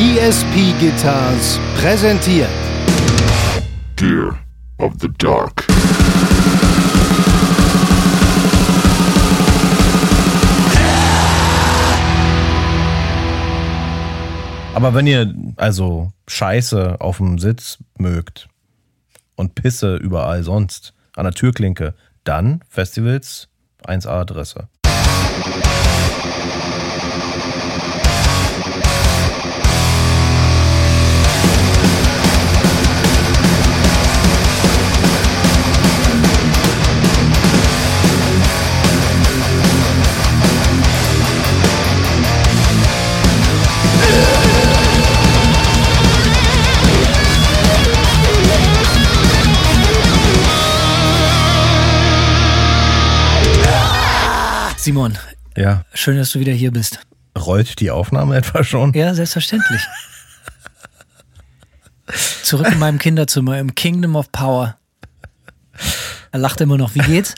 ESP Guitars präsentiert Gear of the Dark. Aber wenn ihr also Scheiße auf dem Sitz mögt und Pisse überall sonst an der Türklinke, dann Festivals 1A Adresse. Simon, Ja, schön, dass du wieder hier bist. rollt die Aufnahme etwa schon? Ja, selbstverständlich. Zurück in meinem Kinderzimmer im Kingdom of Power. Er lacht immer noch. Wie geht's?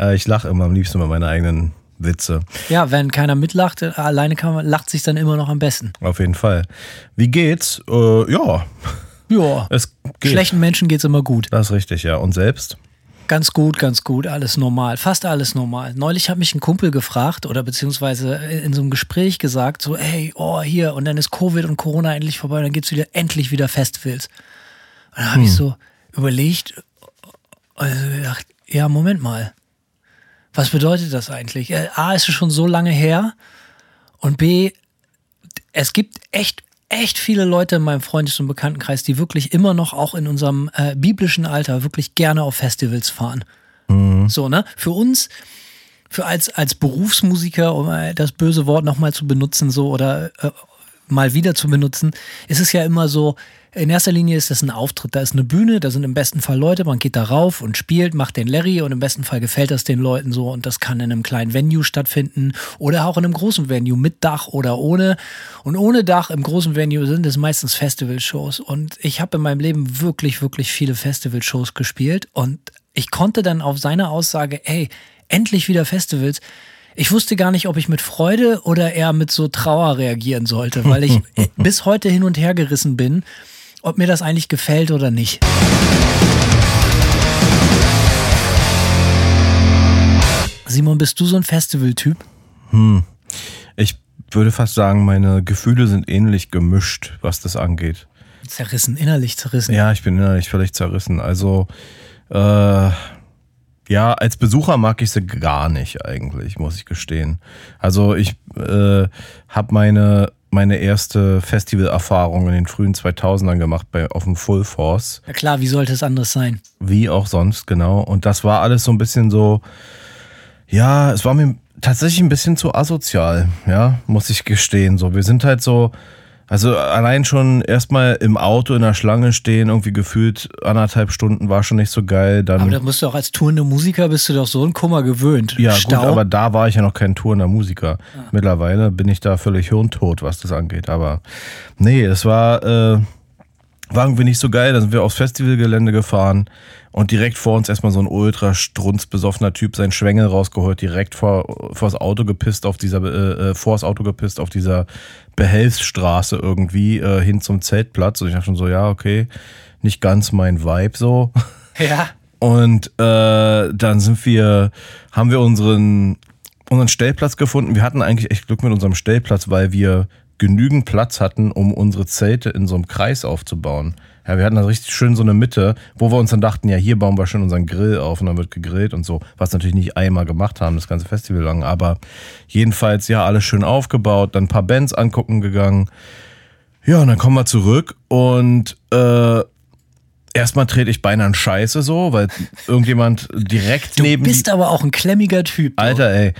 Äh, ich lache immer am liebsten über meine eigenen Witze. Ja, wenn keiner mitlacht, äh, alleine kann man, lacht sich dann immer noch am besten. Auf jeden Fall. Wie geht's? Äh, ja, Ja, es geht. schlechten Menschen geht's immer gut. Das ist richtig, ja. Und selbst? Ganz gut, ganz gut, alles normal, fast alles normal. Neulich hat mich ein Kumpel gefragt oder beziehungsweise in so einem Gespräch gesagt, so, hey, oh, hier, und dann ist Covid und Corona endlich vorbei, und dann gibt's wieder, endlich wieder Festivals. Und dann habe ich so überlegt, also gedacht, ja, Moment mal, was bedeutet das eigentlich? Äh, A, ist es schon so lange her und B, es gibt echt, echt viele Leute in meinem Freundes- und Bekanntenkreis, die wirklich immer noch auch in unserem äh, biblischen Alter wirklich gerne auf Festivals fahren. So, ne? Für uns, für als, als Berufsmusiker, um äh, das böse Wort nochmal zu benutzen, so oder äh, mal wieder zu benutzen, ist es ja immer so, in erster Linie ist das ein Auftritt. Da ist eine Bühne, da sind im besten Fall Leute, man geht da rauf und spielt, macht den Larry und im besten Fall gefällt das den Leuten so und das kann in einem kleinen Venue stattfinden oder auch in einem großen Venue mit Dach oder ohne. Und ohne Dach im großen Venue sind es meistens Festivalshows und ich habe in meinem Leben wirklich, wirklich viele Festivalshows gespielt und ich konnte dann auf seine Aussage, ey, endlich wieder Festivals, ich wusste gar nicht, ob ich mit Freude oder eher mit so Trauer reagieren sollte, weil ich bis heute hin und her gerissen bin, ob mir das eigentlich gefällt oder nicht. Simon, bist du so ein Festivaltyp? Ich würde fast sagen, meine Gefühle sind ähnlich gemischt, was das angeht. Zerrissen, innerlich zerrissen. Ja, ich bin innerlich völlig zerrissen. Also, äh, ja, als Besucher mag ich sie gar nicht eigentlich, muss ich gestehen. Also ich äh, habe meine, meine erste Festivalerfahrung in den frühen 2000ern gemacht bei, auf dem Full Force. Ja klar, wie sollte es anders sein? Wie auch sonst, genau. Und das war alles so ein bisschen so, ja, es war mir tatsächlich ein bisschen zu asozial, ja, muss ich gestehen. So, wir sind halt so, also allein schon erstmal im Auto in der Schlange stehen, irgendwie gefühlt anderthalb Stunden war schon nicht so geil. Dann, Aber da musst du auch als tourende Musiker bist du doch so ein Kummer gewöhnt. ja, Stau. gut, aber da war ich ja noch kein tourender Musiker. Mittlerweile bin ich da völlig hirntot, was das angeht. Aber nee, es war, äh, war irgendwie nicht so geil. Da sind wir aufs Festivalgelände gefahren und direkt vor uns erstmal so ein ultra strunzbesoffener Typ seinen Schwengel rausgeholt, direkt vor vors Auto gepisst auf dieser äh, äh, vors Auto gepisst auf dieser Behelfsstraße irgendwie äh, hin zum Zeltplatz und ich dachte schon so ja okay nicht ganz mein Vibe so ja. und äh, dann sind wir, haben wir unseren, unseren Stellplatz gefunden. Wir hatten eigentlich echt Glück mit unserem Stellplatz, weil wir genügend Platz hatten, um unsere Zelte in so einem Kreis aufzubauen. Ja, wir hatten da richtig schön so eine Mitte, wo wir uns dann dachten, ja, hier bauen wir schön unseren Grill auf und dann wird gegrillt und so, was natürlich nicht einmal gemacht haben, das ganze Festival lang, aber jedenfalls, ja, alles schön aufgebaut, dann ein paar Bands angucken gegangen. Ja, und dann kommen wir zurück und äh, erstmal trete ich beinahe in Scheiße so, weil irgendjemand direkt Du neben bist die, aber auch ein klemmiger Typ. du. Alter, ey,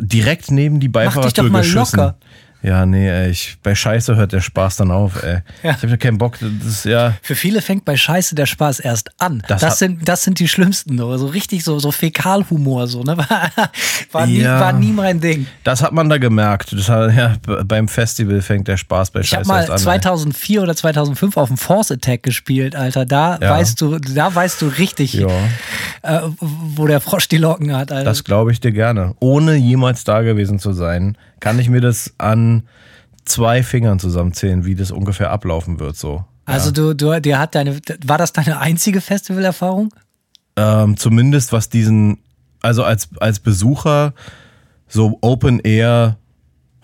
direkt neben die Mach dich Beifahrertür doch mal geschissen. locker. Ja, nee, ey, ich, bei Scheiße hört der Spaß dann auf, ey. Ja. Ich hab ja keinen Bock, das ist ja. Für viele fängt bei Scheiße der Spaß erst an. Das Das, sind, das sind die schlimmsten, so so richtig so, so Fäkalhumor, so, ne? War, war, nie, Ja. war nie mein Ding. Das hat man da gemerkt. Das hat, ja, beim Festival fängt der Spaß bei Ich habe Scheiße mal erst an. ey. 2004 oder 2005 auf dem Force Attack gespielt, Alter. Da Ja. weißt du, da weißt du richtig, äh, wo der Frosch die Locken hat, Alter. das glaube ich dir gerne. Ohne jemals da gewesen zu sein, kann ich mir das an zwei Fingern zusammenzählen, wie das ungefähr ablaufen wird. So. Also du, du, dir hat deine, war das deine einzige Festivalerfahrung? Ähm, zumindest was diesen, also als, als Besucher, so Open Air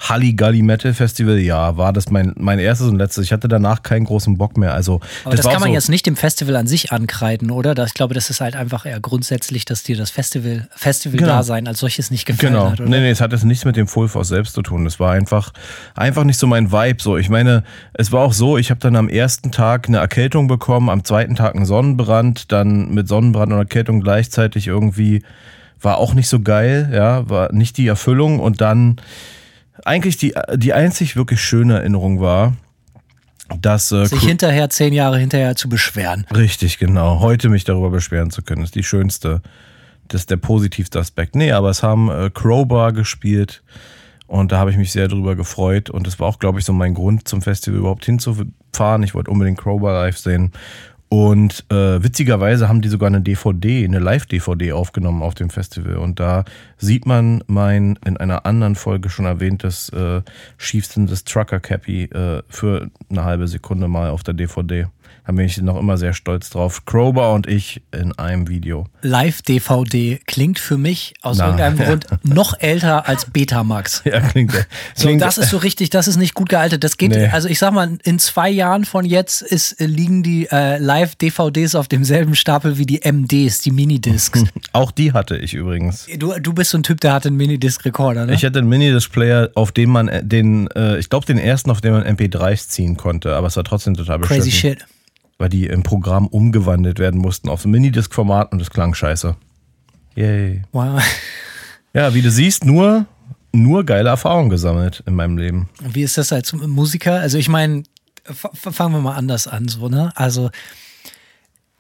Halligalli Metal Festival, ja, war das mein, mein erstes und letztes. Ich hatte danach keinen großen Bock mehr. Also, Aber das, war kann man so, jetzt nicht dem Festival an sich ankreiden, oder? Das, ich glaube, das ist halt einfach eher grundsätzlich, dass dir das Festival, Festival-Dasein als solches nicht gefallen Genau. hat, oder? Nee, nee, es hat jetzt nichts mit dem Full Force selbst zu tun. Es war einfach, einfach nicht so mein Vibe. So, ich meine, es war auch so, ich habe dann am ersten Tag eine Erkältung bekommen, am zweiten Tag einen Sonnenbrand, dann mit Sonnenbrand und Erkältung gleichzeitig irgendwie war auch nicht so geil, ja, war nicht die Erfüllung und dann eigentlich die, die einzig wirklich schöne Erinnerung war, dass äh, Sich hinterher, zehn Jahre hinterher zu beschweren. Richtig, genau. Heute mich darüber beschweren zu können, ist die schönste, das ist der positivste Aspekt. Nee, aber es haben äh, Crowbar gespielt und da habe ich mich sehr drüber gefreut und das war auch, glaube ich, so mein Grund zum Festival überhaupt hinzufahren. Ich wollte unbedingt Crowbar live sehen. Und äh, witzigerweise haben die sogar eine DVD, eine Live-DVD aufgenommen auf dem Festival. Und da sieht man mein in einer anderen Folge schon erwähntes äh, des Trucker Cappy äh, für eine halbe Sekunde mal auf der DVD. Da bin ich noch immer sehr stolz drauf. Crowbar und ich in einem Video. Live-DVD klingt für mich aus Na, irgendeinem ja. Grund noch älter als Betamax. Ja, klingt. So, klingt das ist so richtig, das ist nicht gut gealtert. Das geht, Nee. also ich sag mal, in zwei Jahren von jetzt ist, liegen die äh, Live-DVDs auf demselben Stapel wie die MDs, die Minidiscs. auch die hatte ich übrigens. du, du bist so ein Typ, der hat einen Minidisc-Rekorder, ne? Ich hatte einen Mini-Displayer, auf dem man äh, den, äh, ich glaube den ersten, auf dem man MP3s ziehen konnte, aber es war trotzdem total beschissen. Crazy shit. Weil die im Programm umgewandelt werden mussten auf so ein Minidisc-Format und es klang scheiße. Yay. Wow. Ja, wie du siehst, nur, nur geile Erfahrungen gesammelt in meinem Leben. Wie ist das als Musiker? Also ich meine, fangen wir mal anders an, so, ne? Also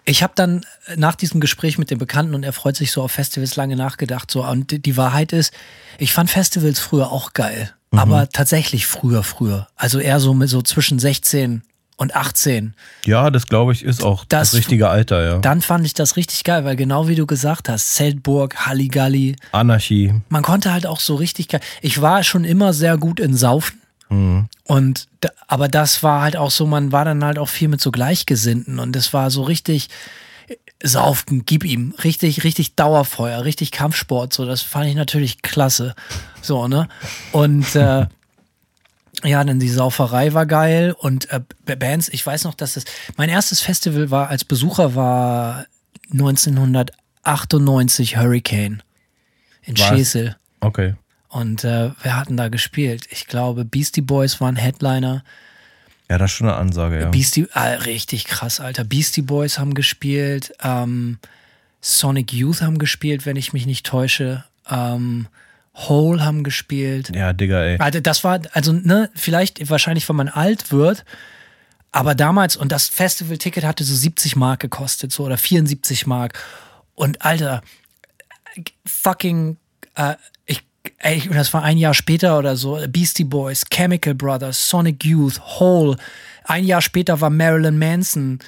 ich habe dann nach diesem Gespräch mit dem Bekannten und er freut sich so auf Festivals lange nachgedacht. So, und die- Wahrheit ist, ich fand Festivals früher auch geil. Aber tatsächlich früher, früher. Also eher so mit so zwischen 16 und 18. Ja, das glaube ich ist auch das, Das- richtige Alter, ja. Dann fand ich das richtig geil, weil genau wie du gesagt hast, Zeltburg, Halligalli, Anarchie. man konnte halt auch so richtig geil. Ich war schon immer sehr gut in Saufen. Und da, aber das war halt auch so, man war dann halt auch viel mit so Gleichgesinnten und es war so richtig Saufen, gib ihm, richtig, richtig Dauerfeuer, richtig Kampfsport, so, das fand ich natürlich klasse. So, ne? Und äh, ja, dann die Sauferei war geil und äh, Bands, ich weiß noch, dass das, mein erstes Festival war, als Besucher war 1998 Hurricane in Was? Schesel. Okay. Und äh, wer hatten da gespielt? Ich glaube, Beastie Boys waren Headliner. Ja, das ist schon eine Ansage, ja. Beastie, ah, richtig krass, Alter. Beastie Boys haben gespielt. Ähm, Sonic Youth haben gespielt, wenn ich mich nicht täusche. Ähm, Hole haben gespielt. Ja, Digga, ey. Alter, das war, also, ne, vielleicht, wahrscheinlich, wenn man alt wird, aber damals, und das Festival-Ticket hatte so 70 Mark gekostet, so, oder 74 Mark. Und Alter, fucking, äh, ich, ey, das war ein Jahr später oder so, Beastie Boys, Chemical Brothers, Sonic Youth, Hole. Ein Jahr später war Marilyn Manson.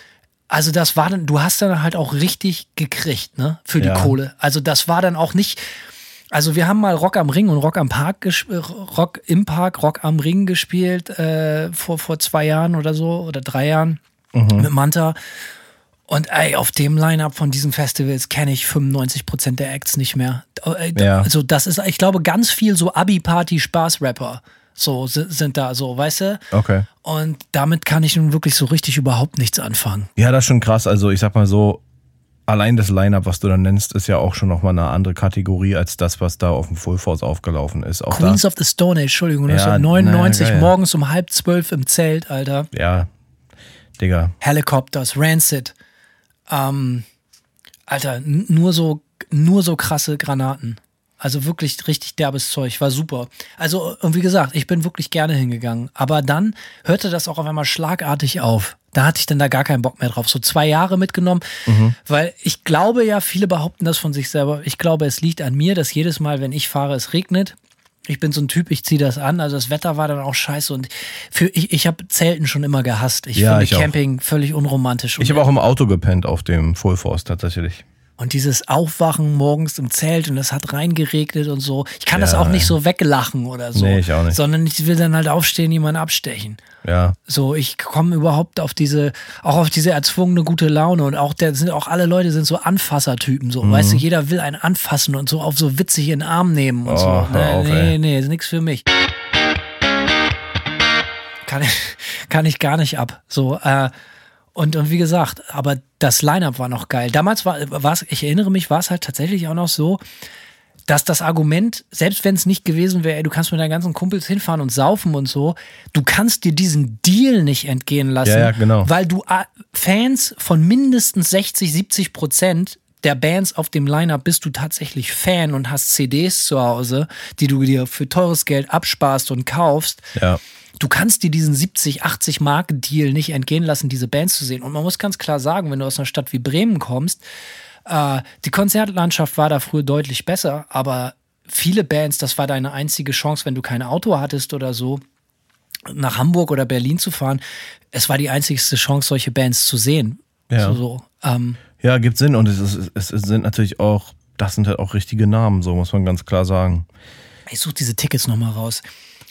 Also das war dann, du hast dann halt auch richtig gekriegt, ne, für die Ja. Kohle. Also das war dann auch nicht, also wir haben mal Rock am Ring und Rock am Park, äh, Rock im Park, Rock am Ring gespielt äh, vor, vor zwei Jahren oder so oder drei Jahren Mhm. mit Manta. Und ey, auf dem Line-Up von diesen Festivals kenne ich 95% der Acts nicht mehr. Äh, Ja. Also das ist, ich glaube, ganz viel so Abi-Party-Spaß-Rapper so si- sind da so, weißt du? Okay. Und damit kann ich nun wirklich so richtig überhaupt nichts anfangen. Ja, das ist schon krass. Also ich sag mal so, allein das Line-Up, was du da nennst, ist ja auch schon nochmal eine andere Kategorie als das, was da auf dem Full Force aufgelaufen ist. Auch Queens of the Stone Age, Entschuldigung, Ja, 1999, na, geil. morgens um halb zwölf im Zelt, Alter. ja, Digga. Helicopters, Rancid. Ähm, Alter, nur so, nur so krasse Granaten. Also wirklich richtig derbes Zeug, war super. Also, und wie gesagt, ich bin wirklich gerne hingegangen. Aber dann hörte das auch auf einmal schlagartig auf. Da hatte ich dann da gar keinen Bock mehr drauf. So zwei Jahre mitgenommen, weil ich glaube ja, viele behaupten das von sich selber. Ich glaube, es liegt an mir, dass jedes Mal, wenn ich fahre, es regnet. Ich bin so ein Typ, ich ziehe das an. Also das Wetter war dann auch scheiße und für ich, ich habe Zelten schon immer gehasst. Ich Ja, finde ich auch. Camping völlig unromantisch. Ich habe auch im Auto gepennt auf dem Full Force tatsächlich. Und dieses Aufwachen morgens im Zelt und es hat reingeregnet und so. Ich kann das Ja, auch nicht so weglachen oder so. Nee, ich auch nicht. Sondern ich will dann halt aufstehen, jemanden abstechen. Ja. So, ich komme überhaupt auf diese, auch auf diese erzwungene gute Laune und auch der sind auch alle Leute sind so Anfassertypen, so, Mhm. weißt du, jeder will einen anfassen und so auf so witzig in den Arm nehmen und Oh, so. Nee, auf, nee, nee, ist nichts für mich. Kann ich, kann ich gar nicht ab. So, äh, und, und wie gesagt, aber das Line-Up war noch geil. Damals war es, ich erinnere mich, war es halt tatsächlich auch noch so, dass das Argument, selbst wenn es nicht gewesen wäre, du kannst mit deinen ganzen Kumpels hinfahren und saufen und so, du kannst dir diesen Deal nicht entgehen lassen, Ja, ja, genau. weil du äh, Fans von mindestens 60, 70 Prozent der Bands auf dem Line-Up bist du tatsächlich Fan und hast CDs zu Hause, die du dir für teures Geld absparst und kaufst. Ja. Du kannst dir diesen 70, 80 Mark Deal nicht entgehen lassen, diese Bands zu sehen. Und man muss ganz klar sagen, wenn du aus einer Stadt wie Bremen kommst, äh, die Konzertlandschaft war da früher deutlich besser, aber viele Bands, das war deine einzige Chance, wenn du kein Auto hattest oder so, nach Hamburg oder Berlin zu fahren. Es war die einzigste Chance, solche Bands zu sehen. Ja. So, so. Ähm, Ja, gibt Sinn und es, ist, es sind natürlich auch, das sind halt auch richtige Namen, so muss man ganz klar sagen. ich suche diese Tickets nochmal raus.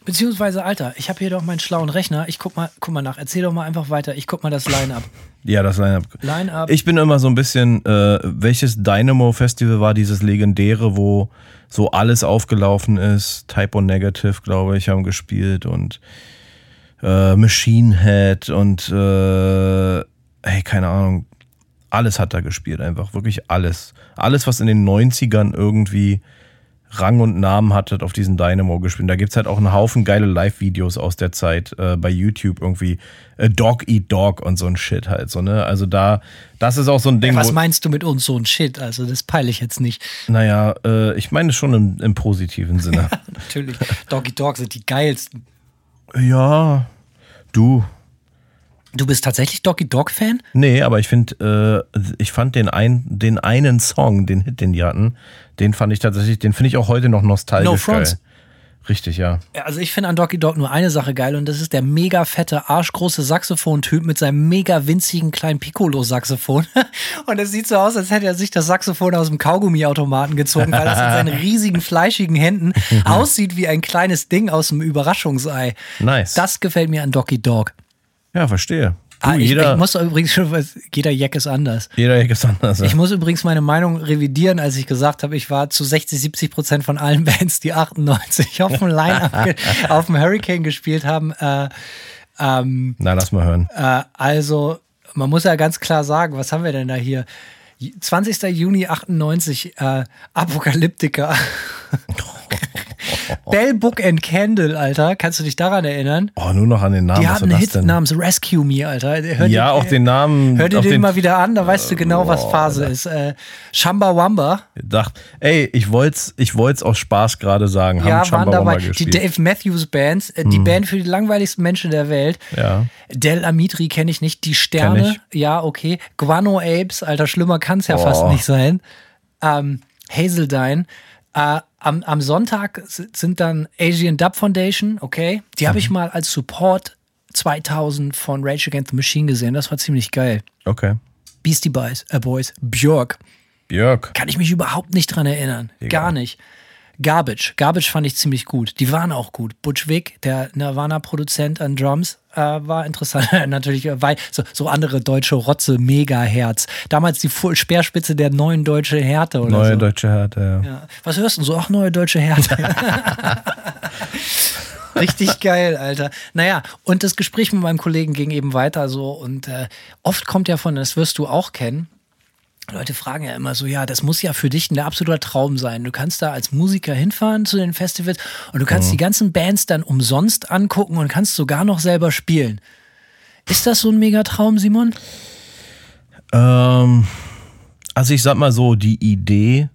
Beziehungsweise, Alter, ich habe hier doch meinen schlauen Rechner. Ich guck mal, guck mal nach. Erzähl doch mal einfach weiter. Ich guck mal das Line-Up. Ja, das Line-Up. Line-Up. Ich bin immer so ein bisschen, äh, welches Dynamo-Festival war dieses legendäre, wo so alles aufgelaufen ist? Typo Negative, glaube ich, haben gespielt und äh, Machine Head und äh, hey, keine Ahnung. Alles hat da gespielt, einfach. Wirklich alles. Alles, was in den 90ern irgendwie Rang und Namen hatte, hat auf diesen Dynamo gespielt. Da gibt's halt auch einen Haufen geile Live-Videos aus der Zeit äh, bei YouTube irgendwie. Äh, Dog Eat Dog und so ein Shit halt so, ne? Also da, das ist auch so ein Ding, Was wo, meinst du mit uns so ein Shit? Also, das peile ich jetzt nicht. naja, äh, ich meine schon im, im positiven Sinne. Natürlich. Doggy Dog sind die geilsten. ja, du. Du bist tatsächlich Doggy Dog-Fan? Nee, aber ich finde, äh, ich fand den, ein, den einen Song, den Hit, den die hatten, den fand ich tatsächlich, den finde ich auch heute noch nostalgisch No Fronts. geil. Richtig, ja. Ja, Also ich finde an Doggy Dog nur eine Sache geil und das ist der mega fette, arschgroße Saxophon-Typ mit seinem mega winzigen kleinen Piccolo-Saxophon. Und es sieht so aus, als hätte er sich das Saxophon aus dem Kaugummiautomaten gezogen, weil das in seinen riesigen, fleischigen Händen aussieht wie ein kleines Ding aus dem Überraschungsei. Nice. Das gefällt mir an Doggy Dog. Ja, verstehe. Du, Ah, ich, jeder, ich muss übrigens schon, was- jeder Jack ist anders. jeder Jack ist anders. ja. Ich muss übrigens meine Meinung revidieren, als ich gesagt habe, ich war zu 60, 70 Prozent von allen Bands, die 98 auf dem Line-Up, ge- auf dem Hurricane gespielt haben. Äh, ähm, Na, lass mal hören. äh, also, man muss ja ganz klar sagen, was haben wir denn da hier? 20. Juni 98, äh, Apokalyptiker. Bell Book and Candle, Alter. Kannst du dich daran erinnern? Oh, nur noch an den Namen. Die hatten war einen Hit denn? namens Rescue Me, Alter. Hör Ja, dir- auch den Namen. Hör dir den, den mal wieder an, da weißt du genau, was Phase ist. Äh, Shamba Wamba. Dacht, ey, ich wollte ich wollt's aus Spaß gerade sagen. Ja, haben waren dabei. Die gespielt. Hm. Dave Matthews Bands, äh, die Band für die langweiligsten Menschen der Welt. Ja. Del Amitri kenne ich nicht. Die Sterne, ja, okay. Guano Apes, alter, schlimmer kann es ja Oh. fast nicht sein. Ähm, Hazeldine. Äh, am, am Sonntag sind dann Asian Dub Foundation, okay. Die habe ich Mhm. mal als Support 2000 von Rage Against the Machine gesehen. Das war ziemlich geil. Okay. Beastie Boys, äh Boys, Björk. Björk. Kann ich mich überhaupt nicht dran erinnern. Gar nicht. Garbage. Garbage fand ich ziemlich gut. Die waren auch gut. Butch Vig, der Nirvana-Produzent an Drums, äh, war interessant. Natürlich, äh, weil so, so andere deutsche Rotze, Mega-Herz. Damals die Fu- Speerspitze der neuen deutsche Härte oder Neue so. deutsche Härte, ja. Ja. Was hörst du so? Ach, neue deutsche Härte. Richtig geil, Alter. Naja, und das Gespräch mit meinem Kollegen ging eben weiter so und äh, oft kommt ja von, das wirst du auch kennen, Leute fragen ja immer so, ja, das muss ja für dich ein absoluter Traum sein. Du kannst da als Musiker hinfahren zu den Festivals und du kannst die ganzen Bands dann umsonst angucken und kannst sogar noch selber spielen. Ist das so ein Megatraum, Simon? Ähm, also ich sag mal so, die Idee,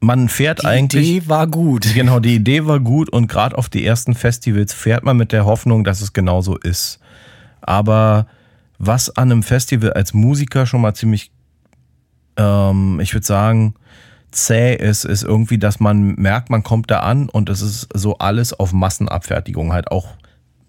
man fährt Die eigentlich. Idee war gut. Genau, die Idee war gut und gerade auf die ersten Festivals fährt man mit der Hoffnung, dass es genauso ist. Aber was an einem Festival als Musiker schon mal ziemlich, ähm, ich würde sagen, zäh ist, ist irgendwie, dass man merkt, man kommt da an und es ist so alles auf Massenabfertigung, halt auch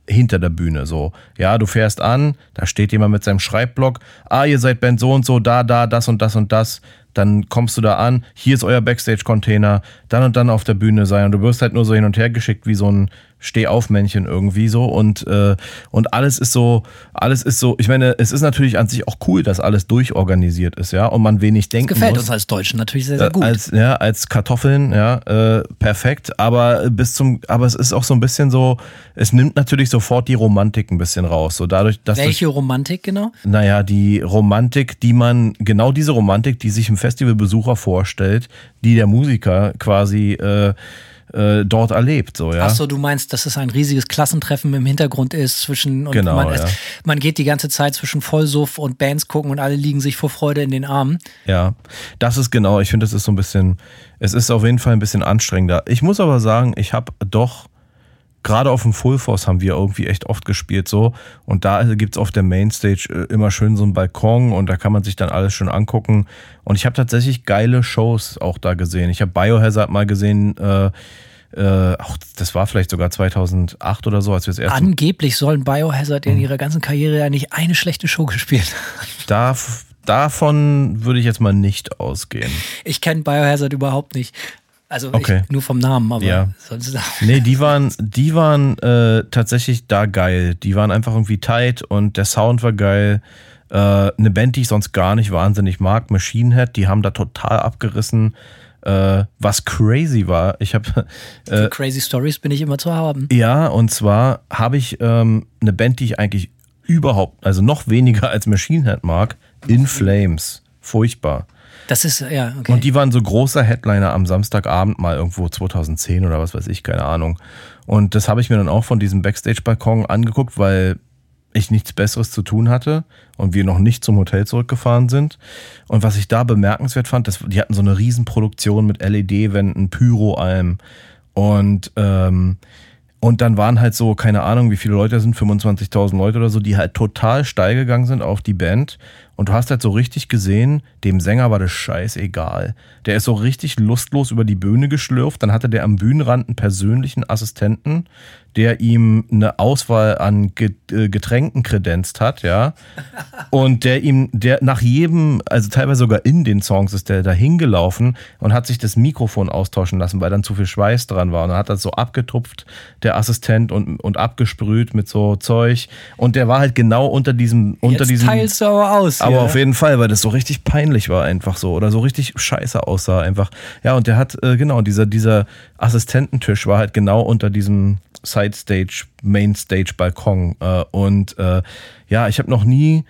hinter der Bühne so. Ja, du fährst an, da steht jemand mit seinem Schreibblock, ah, ihr seid Band so und so, da, da, das und das und das. dann kommst du da an, hier ist euer Backstage-Container, dann und dann auf der Bühne sein und du wirst halt nur so hin und her geschickt wie so ein Stehaufmännchen irgendwie so und äh, und alles ist so alles ist so ich meine es ist natürlich an sich auch cool dass alles durchorganisiert ist ja und man wenig denken Das gefällt muss uns als Deutschen natürlich sehr, sehr gut. als ja als Kartoffeln ja äh, perfekt aber bis zum aber es ist auch so ein bisschen so es nimmt natürlich sofort die Romantik ein bisschen raus so dadurch dass das- Welche Romantik genau? naja, die Romantik, die man, genau diese Romantik, die sich im Festivalbesucher vorstellt, die der Musiker quasi äh, äh, dort erlebt. So, ja. Ach so, du meinst, dass es ein riesiges Klassentreffen im Hintergrund ist zwischen und Genau, man, ja. es, man geht die ganze Zeit zwischen Vollsuff und Bands gucken und alle liegen sich vor Freude in den Armen. Ja, das ist genau, ich finde, das ist so ein bisschen, es ist auf jeden Fall ein bisschen anstrengender. Ich muss aber sagen, ich habe doch, gerade auf dem Full Force haben wir irgendwie echt oft gespielt so und da gibt es auf der Mainstage äh, immer schön so einen Balkon und da kann man sich dann alles schön angucken und ich habe tatsächlich geile Shows auch da gesehen. Ich habe Biohazard mal gesehen, äh, äh, auch das war vielleicht sogar 2008 oder so, als wir das erste Angeblich sollen Biohazard Mhm. in ihrer ganzen Karriere ja nicht eine schlechte Show gespielt. da, davon würde ich jetzt mal nicht ausgehen. Ich kenne Biohazard überhaupt nicht. Also Okay. ich, nur vom Namen, aber Ja. sonst Nee, die waren, die waren äh, tatsächlich da geil. Die waren einfach irgendwie tight und der Sound war geil. Äh, eine Band, die ich sonst gar nicht wahnsinnig mag, Machine Head, die haben da total abgerissen. Äh, was crazy war, ich habe für Crazy Stories bin ich immer zu haben. ja, und zwar habe ich ähm, eine Band, die ich eigentlich überhaupt, also noch weniger als Machine Head mag, In Flames. Furchtbar. Das ist, ja, okay. Und die waren so großer Headliner am Samstagabend mal irgendwo 2010 oder was weiß ich, keine Ahnung. Und das habe ich mir dann auch von diesem Backstage-Balkon angeguckt, weil ich nichts Besseres zu tun hatte und wir noch nicht zum Hotel zurückgefahren sind. Und was ich da bemerkenswert fand, das, die hatten so eine Riesenproduktion mit LED-Wänden, Pyro-Alm und ähm, und dann waren halt so, keine Ahnung, wie viele Leute da sind, 25.000 Leute oder so, die halt total steil gegangen sind auf die Band. Und du hast halt so richtig gesehen, dem Sänger war das scheißegal. Der ist so richtig lustlos über die Bühne geschlürft. Dann hatte der am Bühnenrand einen persönlichen Assistenten, der ihm eine Auswahl an äh, Getränken kredenzt hat, ja. Und der ihm, der nach jedem, also teilweise sogar in den Songs ist der da hingelaufen und hat sich das Mikrofon austauschen lassen, weil dann zu viel Schweiß dran war. Und dann hat das so abgetupft, der Assistent, und, und abgesprüht mit so Zeug. Und der war halt genau unter diesem, unter Jetzt diesem. teilst du aber aus. Aber auf jeden Fall, weil das so richtig peinlich war einfach so oder so richtig scheiße aussah einfach. Ja, und der hat, äh, genau, dieser, dieser Assistententisch war halt genau unter diesem Sidestage, Mainstage Balkon. Äh, und äh, ja, ich habe noch nie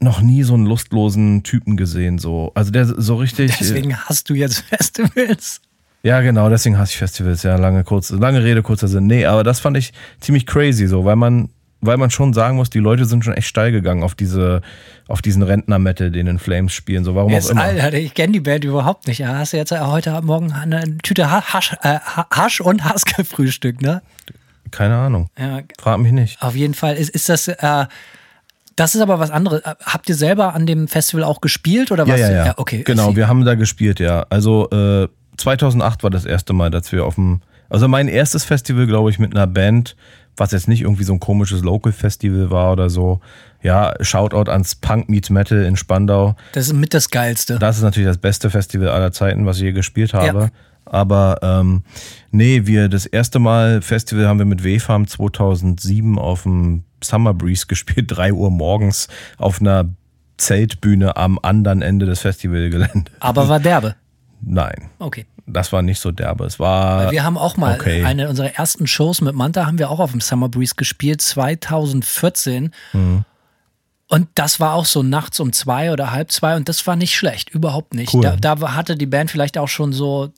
noch nie so einen lustlosen Typen gesehen, so. Also der so richtig. Deswegen hast du jetzt Festivals. Ja, genau, deswegen hasse ich Festivals, ja, lange, kurz, lange Rede, kurzer Sinn. Nee, aber das fand ich ziemlich crazy so, weil man, weil man schon sagen muss, die Leute sind schon echt steil gegangen auf diese, auf diesen Rentner-Metal, den in Flames spielen, so, warum auch Jetzt, immer. Alter, ich kenne die Band überhaupt nicht. Ja, hast du jetzt äh, heute Morgen eine Tüte Ha- Hasch, äh, Ha- Hasch und Hass gefrühstückt, ne? Keine Ahnung. Ja, Frag mich nicht. auf jeden Fall. Ist, ist das, äh, das ist aber was anderes. Äh, Habt ihr selber an dem Festival auch gespielt oder Ja, was? ja, ja. okay. Genau, wir haben da gespielt, ja. Also äh, 2008 war das erste Mal, dass wir auf dem, also mein erstes Festival, glaube ich, mit einer Band, was jetzt nicht irgendwie so ein komisches Local-Festival war oder so. Ja, Shoutout ans Punk Meets Metal in Spandau. Das ist mit das Geilste. Das ist natürlich das beste Festival aller Zeiten, was ich je gespielt habe. Ja. Aber ähm, nee, wir das erste Mal Festival haben wir mit W-Farm 2007 auf dem Summer Breeze gespielt, 3 Uhr morgens auf einer Zeltbühne am anderen Ende des Festivalgeländes. aber war derbe. Nein, Okay. Das war nicht so derbe. Es war Wir haben auch mal okay. eine unserer ersten Shows mit Manta haben wir auch auf dem Summer Breeze gespielt, 2014. Mhm. Und das war auch so nachts um zwei oder halb zwei und das war nicht schlecht, überhaupt nicht. Cool. Da, da hatte die Band vielleicht auch schon so,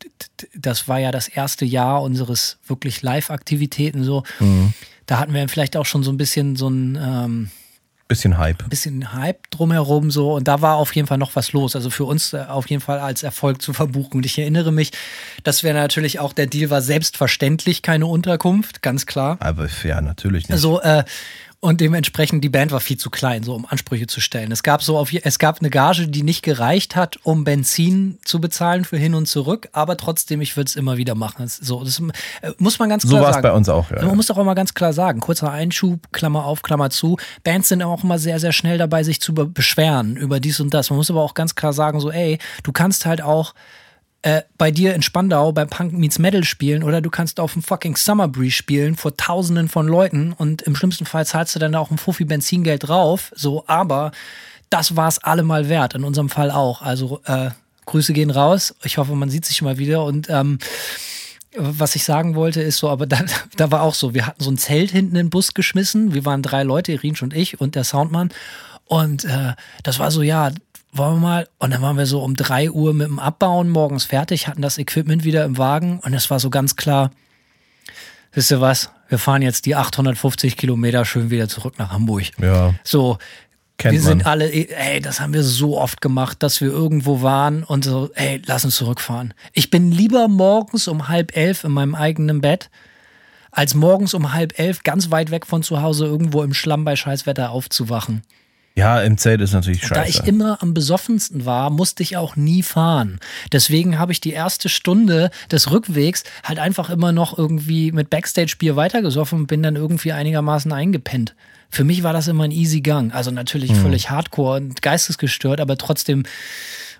das war ja das erste Jahr unseres wirklich Live-Aktivitäten so. Mhm. Da hatten wir vielleicht auch schon so ein bisschen so ein ähm, bisschen Hype. bisschen Hype drumherum so und da war auf jeden Fall noch was los. Also für uns äh, auf jeden Fall als Erfolg zu verbuchen. Und ich erinnere mich, dass wir natürlich auch der Deal war selbstverständlich keine Unterkunft, ganz klar. Aber ja, natürlich nicht. So, äh, Und dementsprechend, die Band war viel zu klein, so um Ansprüche zu stellen. Es gab so auf, es gab eine Gage, die nicht gereicht hat, um Benzin zu bezahlen für hin und zurück, aber trotzdem, ich würde es immer wieder machen. Das, so, das äh, muss man ganz klar so sagen. war es bei uns auch, ja. Man muss doch auch mal ganz klar sagen, kurzer Einschub, Klammer auf, Klammer zu. Bands sind auch immer sehr, sehr schnell dabei, sich zu be- beschweren über dies und das. Man muss aber auch ganz klar sagen, so, ey, du kannst halt auch äh, bei dir in Spandau beim Punk Meets Metal spielen oder du kannst auf dem fucking Summer Breeze spielen vor tausenden von Leuten und im schlimmsten Fall zahlst du dann auch ein Fuffi Benzingeld drauf. So, aber das war es allemal wert, in unserem Fall auch. Also äh, Grüße gehen raus. Ich hoffe, man sieht sich mal wieder und ähm, was ich sagen wollte, ist so, aber da, da war auch so, wir hatten so ein Zelt hinten in den Bus geschmissen. Wir waren drei Leute, Irinsch und ich und der Soundmann. Und äh, das war so, ja, wollen wir mal. Und dann waren wir so um drei Uhr mit dem Abbauen morgens fertig, hatten das Equipment wieder im Wagen und es war so ganz klar, wisst ihr was, wir fahren jetzt die 850 Kilometer schön wieder zurück nach Hamburg. Ja, So, kennt wir man. sind alle, ey, das haben wir so oft gemacht, dass wir irgendwo waren und so, ey, lass uns zurückfahren. Ich bin lieber morgens um halb elf in meinem eigenen Bett, als morgens um halb elf ganz weit weg von zu Hause irgendwo im Schlamm bei Scheißwetter aufzuwachen. Ja, im Zelt ist natürlich Da scheiße. ich immer am besoffensten war, musste ich auch nie fahren. Deswegen habe ich die erste Stunde des Rückwegs halt einfach immer noch irgendwie mit Backstage-Bier weitergesoffen und bin dann irgendwie einigermaßen eingepennt. Für mich war das immer ein easy Gang. Also natürlich völlig hardcore und geistesgestört, aber trotzdem,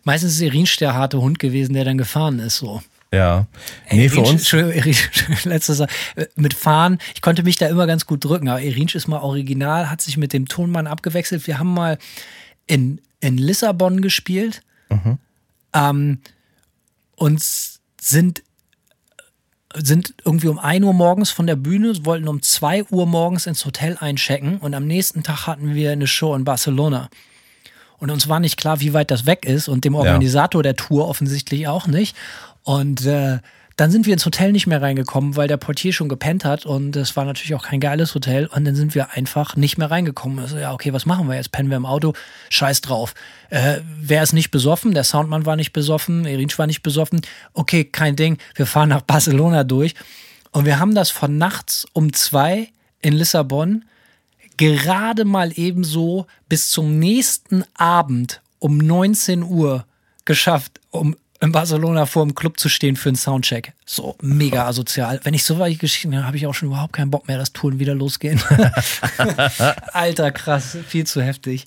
meistens ist Irinsch der harte Hund gewesen, der dann gefahren ist so. Ja. Nee, für Irinsch- uns. Entschuldigung, Irinsch, letztes Sa- äh, mit Fahren, ich konnte mich da immer ganz gut drücken, aber Irinsch ist mal original, hat sich mit dem Tonmann abgewechselt. Wir haben mal in, in Lissabon gespielt ähm, und sind, sind irgendwie um 1 Uhr morgens von der Bühne, wollten um 2 Uhr morgens ins Hotel einchecken und am nächsten Tag hatten wir eine Show in Barcelona. Und uns war nicht klar, wie weit das weg ist und dem Organisator der Tour offensichtlich auch nicht. Und äh, dann sind wir ins Hotel nicht mehr reingekommen, weil der Portier schon gepennt hat und es war natürlich auch kein geiles Hotel und dann sind wir einfach nicht mehr reingekommen. Also ja, okay, was machen wir jetzt? Pennen wir im Auto? Scheiß drauf. Äh, wer ist nicht besoffen? Der Soundmann war nicht besoffen, Erinsch war nicht besoffen. Okay, kein Ding. Wir fahren nach Barcelona durch und wir haben das von nachts um zwei in Lissabon gerade mal ebenso bis zum nächsten Abend um 19 Uhr geschafft, um in Barcelona vor dem Club zu stehen für einen Soundcheck. So mega asozial. Wenn ich so weit Geschichten habe, habe ich auch schon überhaupt keinen Bock mehr, dass Touren wieder losgehen. Alter, krass, viel zu heftig.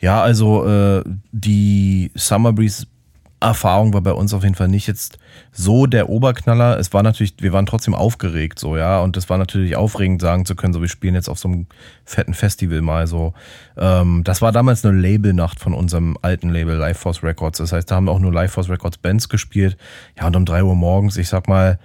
Ja, also äh, die Summer Breeze Erfahrung war bei uns auf jeden Fall nicht jetzt so der Oberknaller. Es war natürlich, wir waren trotzdem aufgeregt so, ja. Und es war natürlich aufregend, sagen zu können, so wir spielen jetzt auf so einem fetten Festival mal so. Ähm, das war damals eine Labelnacht von unserem alten Label Life Force Records. Das heißt, da haben auch nur Life Force Records Bands gespielt. Ja, und um drei Uhr morgens, ich sag mal,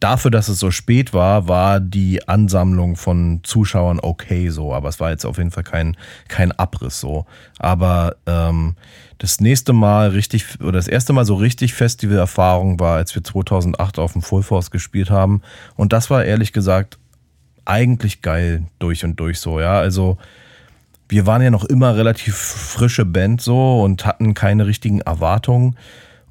dafür, dass es so spät war, war die Ansammlung von Zuschauern okay so, aber es war jetzt auf jeden Fall kein, kein Abriss so. Aber ähm, das nächste Mal richtig, oder das erste Mal so richtig Festivalerfahrung war, als wir 2008 auf dem Full Force gespielt haben. Und das war ehrlich gesagt eigentlich geil durch und durch so, ja. Also wir waren ja noch immer relativ frische Band so und hatten keine richtigen Erwartungen.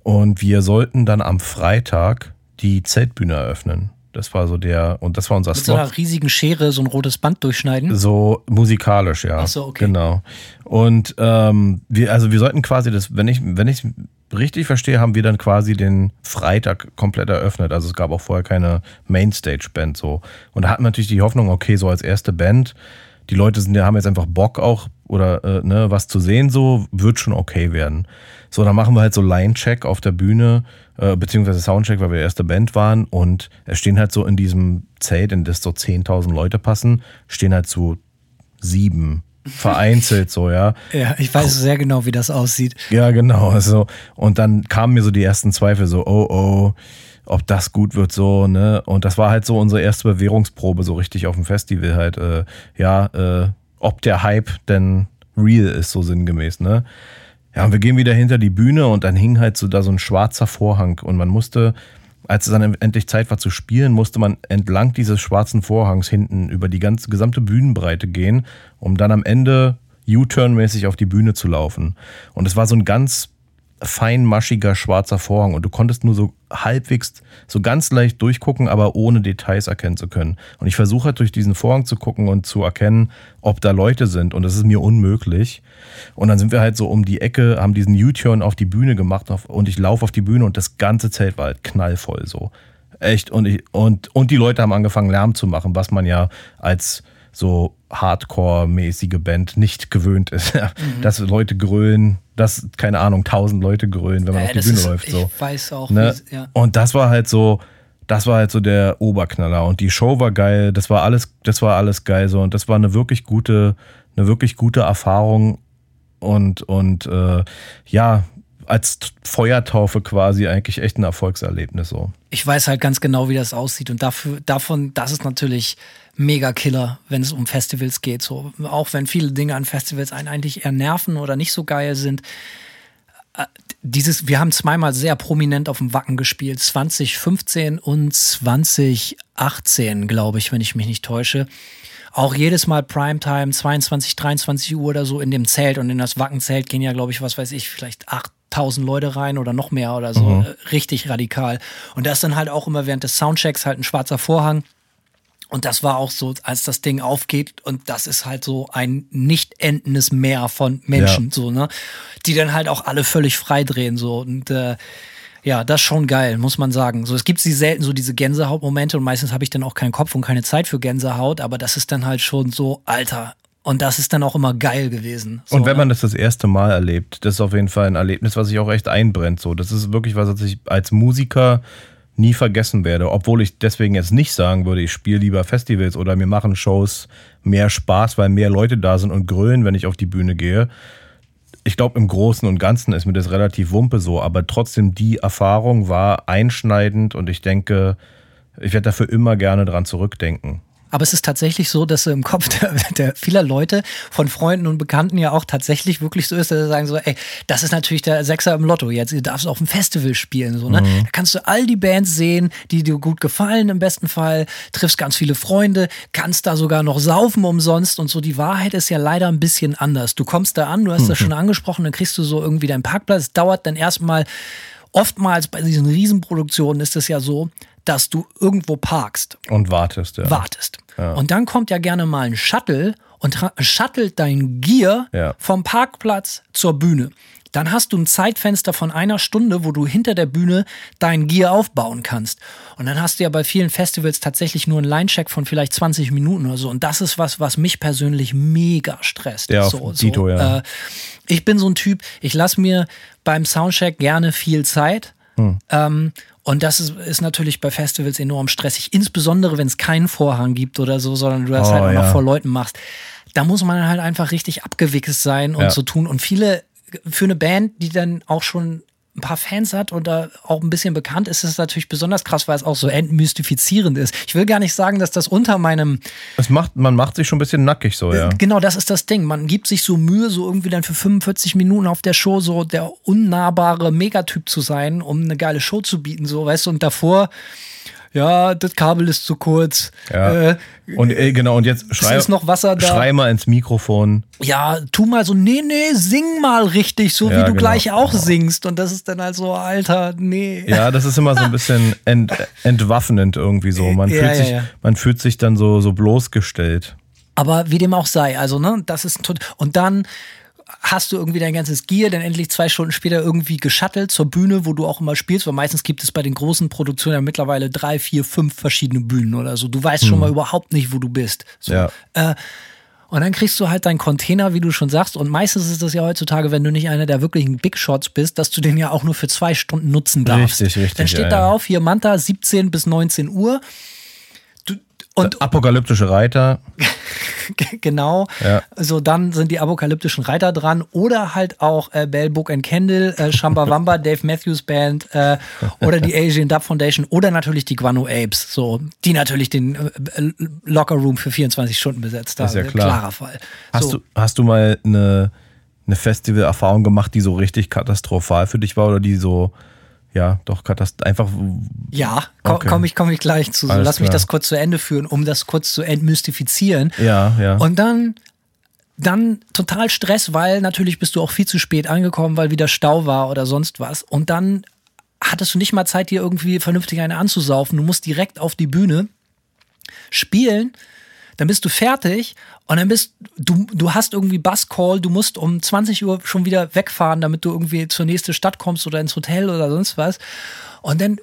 Und wir sollten dann am Freitag die Zeltbühne eröffnen. Das war so der, und das war unser Mit so Slot. einer riesigen Schere so ein rotes Band durchschneiden. So musikalisch, ja. Ach so, okay. Genau. Und ähm, wir, also wir sollten quasi das, wenn ich, wenn ich richtig verstehe, haben wir dann quasi den Freitag komplett eröffnet. Also es gab auch vorher keine Mainstage-Band so. Und da hatten wir natürlich die Hoffnung, okay, so als erste Band, die Leute sind, haben jetzt einfach Bock auch oder äh, ne, was zu sehen, so wird schon okay werden. So, dann machen wir halt so Line-Check auf der Bühne, äh, beziehungsweise Soundcheck, weil wir erste Band waren und es stehen halt so in diesem Zelt, in das so 10.000 Leute passen, stehen halt so sieben vereinzelt so, ja. Ja, ich weiß sehr genau, wie das aussieht. Ja, genau. Also, und dann kamen mir so die ersten Zweifel, so, oh, oh, ob das gut wird, so, ne? Und das war halt so unsere erste Bewährungsprobe, so richtig auf dem Festival halt, äh, ja, äh, ob der Hype denn real ist, so sinngemäß, ne? Ja, und wir gehen wieder hinter die Bühne und dann hing halt so da so ein schwarzer Vorhang und man musste, als es dann endlich Zeit war zu spielen, musste man entlang dieses schwarzen Vorhangs hinten über die ganze gesamte Bühnenbreite gehen, um dann am Ende U-Turn-mäßig auf die Bühne zu laufen. Und es war so ein ganz feinmaschiger schwarzer Vorhang und du konntest nur so halbwegs, so ganz leicht durchgucken, aber ohne Details erkennen zu können. Und ich versuche halt durch diesen Vorhang zu gucken und zu erkennen, ob da Leute sind und das ist mir unmöglich. Und dann sind wir halt so um die Ecke, haben diesen U-Turn auf die Bühne gemacht und ich laufe auf die Bühne und das ganze Zelt war halt knallvoll so. Echt und ich, und, und die Leute haben angefangen Lärm zu machen, was man ja als so Hardcore-mäßige Band nicht gewöhnt ist. Mhm. Dass Leute grölen, dass, keine Ahnung, tausend Leute grölen, wenn man Ja, auf die Bühne ist- läuft. So. Ich weiß auch. Ne? wie- ja. Und das war halt so, das war halt so der Oberknaller. Und die Show war geil, das war alles, das war alles geil so. Und das war eine wirklich gute, eine wirklich gute Erfahrung. Und, und äh, ja, als Feuertaufe quasi eigentlich echt ein Erfolgserlebnis so. Ich weiß halt ganz genau, wie das aussieht. Und dafür, davon, das ist natürlich mega Killer, wenn es um Festivals geht. So, auch wenn viele Dinge an Festivals einen eigentlich eher nerven oder nicht so geil sind. Äh, Dieses, wir haben zweimal sehr prominent auf dem Wacken gespielt, 2015 und 2018, glaube ich, wenn ich mich nicht täusche. Auch jedes Mal Primetime, 22, 23 Uhr oder so in dem Zelt und in das Wackenzelt gehen ja, glaube ich, was weiß ich, vielleicht 8000 Leute rein oder noch mehr oder so. Äh, Richtig radikal. Und da ist dann halt auch immer während des Soundchecks halt ein schwarzer Vorhang. Und das war auch so, als das Ding aufgeht und das ist halt so ein nicht endendes Meer von Menschen, Ja. so, ne? Die dann halt auch alle völlig frei drehen, so. Und äh, ja, das ist schon geil, muss man sagen. So, es gibt sie selten so diese Gänsehautmomente und meistens habe ich dann auch keinen Kopf und keine Zeit für Gänsehaut, aber das ist dann halt schon so, Alter. Und das ist dann auch immer geil gewesen. So, Und wenn ne? man das das erste Mal erlebt, das ist auf jeden Fall ein Erlebnis, was sich auch echt einbrennt. So, das ist wirklich was, was ich als Musiker nie vergessen werde. Obwohl ich deswegen jetzt nicht sagen würde, ich spiele lieber Festivals oder mir machen Shows mehr Spaß, weil mehr Leute da sind und grölen, wenn ich auf die Bühne gehe. Ich glaube, im Großen und Ganzen ist mir das relativ wumpe so, aber trotzdem die Erfahrung war einschneidend und ich denke, ich werde dafür immer gerne dran zurückdenken. Aber es ist tatsächlich so, dass so im Kopf der, der vieler Leute, von Freunden und Bekannten ja auch tatsächlich wirklich so ist, dass sie sagen so, ey, das ist natürlich der Sechser im Lotto jetzt, du darfst auf dem Festival spielen, so, ne? Da kannst du all die Bands sehen, die dir gut gefallen im besten Fall, triffst ganz viele Freunde, kannst da sogar noch saufen umsonst und so. Die Wahrheit ist ja leider ein bisschen anders. Du kommst da an, du hast das schon angesprochen, dann kriegst du so irgendwie deinen Parkplatz, Es dauert dann erstmal Oftmals bei diesen Riesenproduktionen ist es ja so, dass du irgendwo parkst Und wartest, ja. wartest. Und dann kommt ja gerne mal ein Shuttle und shuttelt dein Gear Ja. vom Parkplatz zur Bühne. Dann hast du ein Zeitfenster von einer Stunde, wo du hinter der Bühne dein Gear aufbauen kannst. Und dann hast du ja bei vielen Festivals tatsächlich nur einen Line-Check von vielleicht 20 Minuten oder so. Und das ist was, was mich persönlich mega stresst. Ja, so, Dito, ja. Äh, ich bin so ein Typ, ich lasse mir beim Soundcheck gerne viel Zeit. Hm. Ähm, und das ist, ist natürlich bei Festivals enorm stressig, insbesondere wenn es keinen Vorhang gibt oder so, sondern du das Oh, halt auch noch ja. vor Leuten machst. Da muss man halt einfach richtig abgewichst sein und Ja. so tun. Und viele, für eine Band, die dann auch schon ein paar Fans hat und da auch ein bisschen bekannt ist, ist es natürlich besonders krass, weil es auch so entmystifizierend ist. Ich will gar nicht sagen, dass das unter meinem Es macht, man macht sich schon ein bisschen nackig so, ja. Genau, das ist das Ding. Man gibt sich so Mühe, so irgendwie dann für 45 Minuten auf der Show so der unnahbare Megatyp zu sein, um eine geile Show zu bieten, so, weißt du, und davor, ja, das Kabel ist zu kurz. Ja. Äh, Und äh, genau, und jetzt schrei, ist noch Wasser da? schrei mal ins Mikrofon. ja, tu mal so, nee, nee, sing mal richtig, so Ja, wie du genau. gleich auch singst. Und das ist dann halt so, Alter, nee. Ja, das ist immer so ein bisschen ent, entwaffnend irgendwie so. Man, Ja, fühlt, sich, man fühlt sich dann so, so bloßgestellt. Aber wie dem auch sei, also, ne, das ist tot. Und dann hast du irgendwie dein ganzes Gear dann endlich zwei Stunden später irgendwie geschattelt zur Bühne, wo du auch immer spielst, weil meistens gibt es bei den großen Produktionen ja mittlerweile drei, vier, fünf verschiedene Bühnen oder so. Du weißt schon mal überhaupt nicht, wo du bist. So. Ja. Äh, und dann kriegst du halt deinen Container, wie du schon sagst. Und meistens ist das ja heutzutage, wenn du nicht einer der wirklichen Big Shots bist, dass du den ja auch nur für zwei Stunden nutzen darfst. Richtig, richtig, Dann steht ja. darauf hier Manta 17 bis 19 Uhr. Und Apokalyptische Reiter. genau. Ja. So, dann sind die apokalyptischen Reiter dran oder halt auch äh, Bell Book and Candle, äh, Shambawamba, Dave Matthews Band äh, oder die Asian Dub Foundation oder natürlich die Guano Apes, so, die natürlich den äh, äh, Locker Room für 24 Stunden besetzt haben. Ist ja klar. Klarer Fall. Hast, so. du, hast du mal eine, eine Festival-Erfahrung gemacht, die so richtig katastrophal für dich war oder die so, ja, doch katast einfach. Ja, ko Okay. komme ich, komm ich gleich zu. So, lass mich klar. das kurz zu Ende führen, um das kurz zu entmystifizieren. Ja, ja. Und dann dann total Stress, weil natürlich bist du auch viel zu spät angekommen, weil wieder Stau war oder sonst was. Und dann hattest du nicht mal Zeit, dir irgendwie vernünftig eine anzusaufen. Du musst direkt auf die Bühne spielen, dann bist du fertig und dann bist du, du hast irgendwie Buscall, du musst um 20 Uhr schon wieder wegfahren, damit du irgendwie zur nächsten Stadt kommst oder ins Hotel oder sonst was. Und dann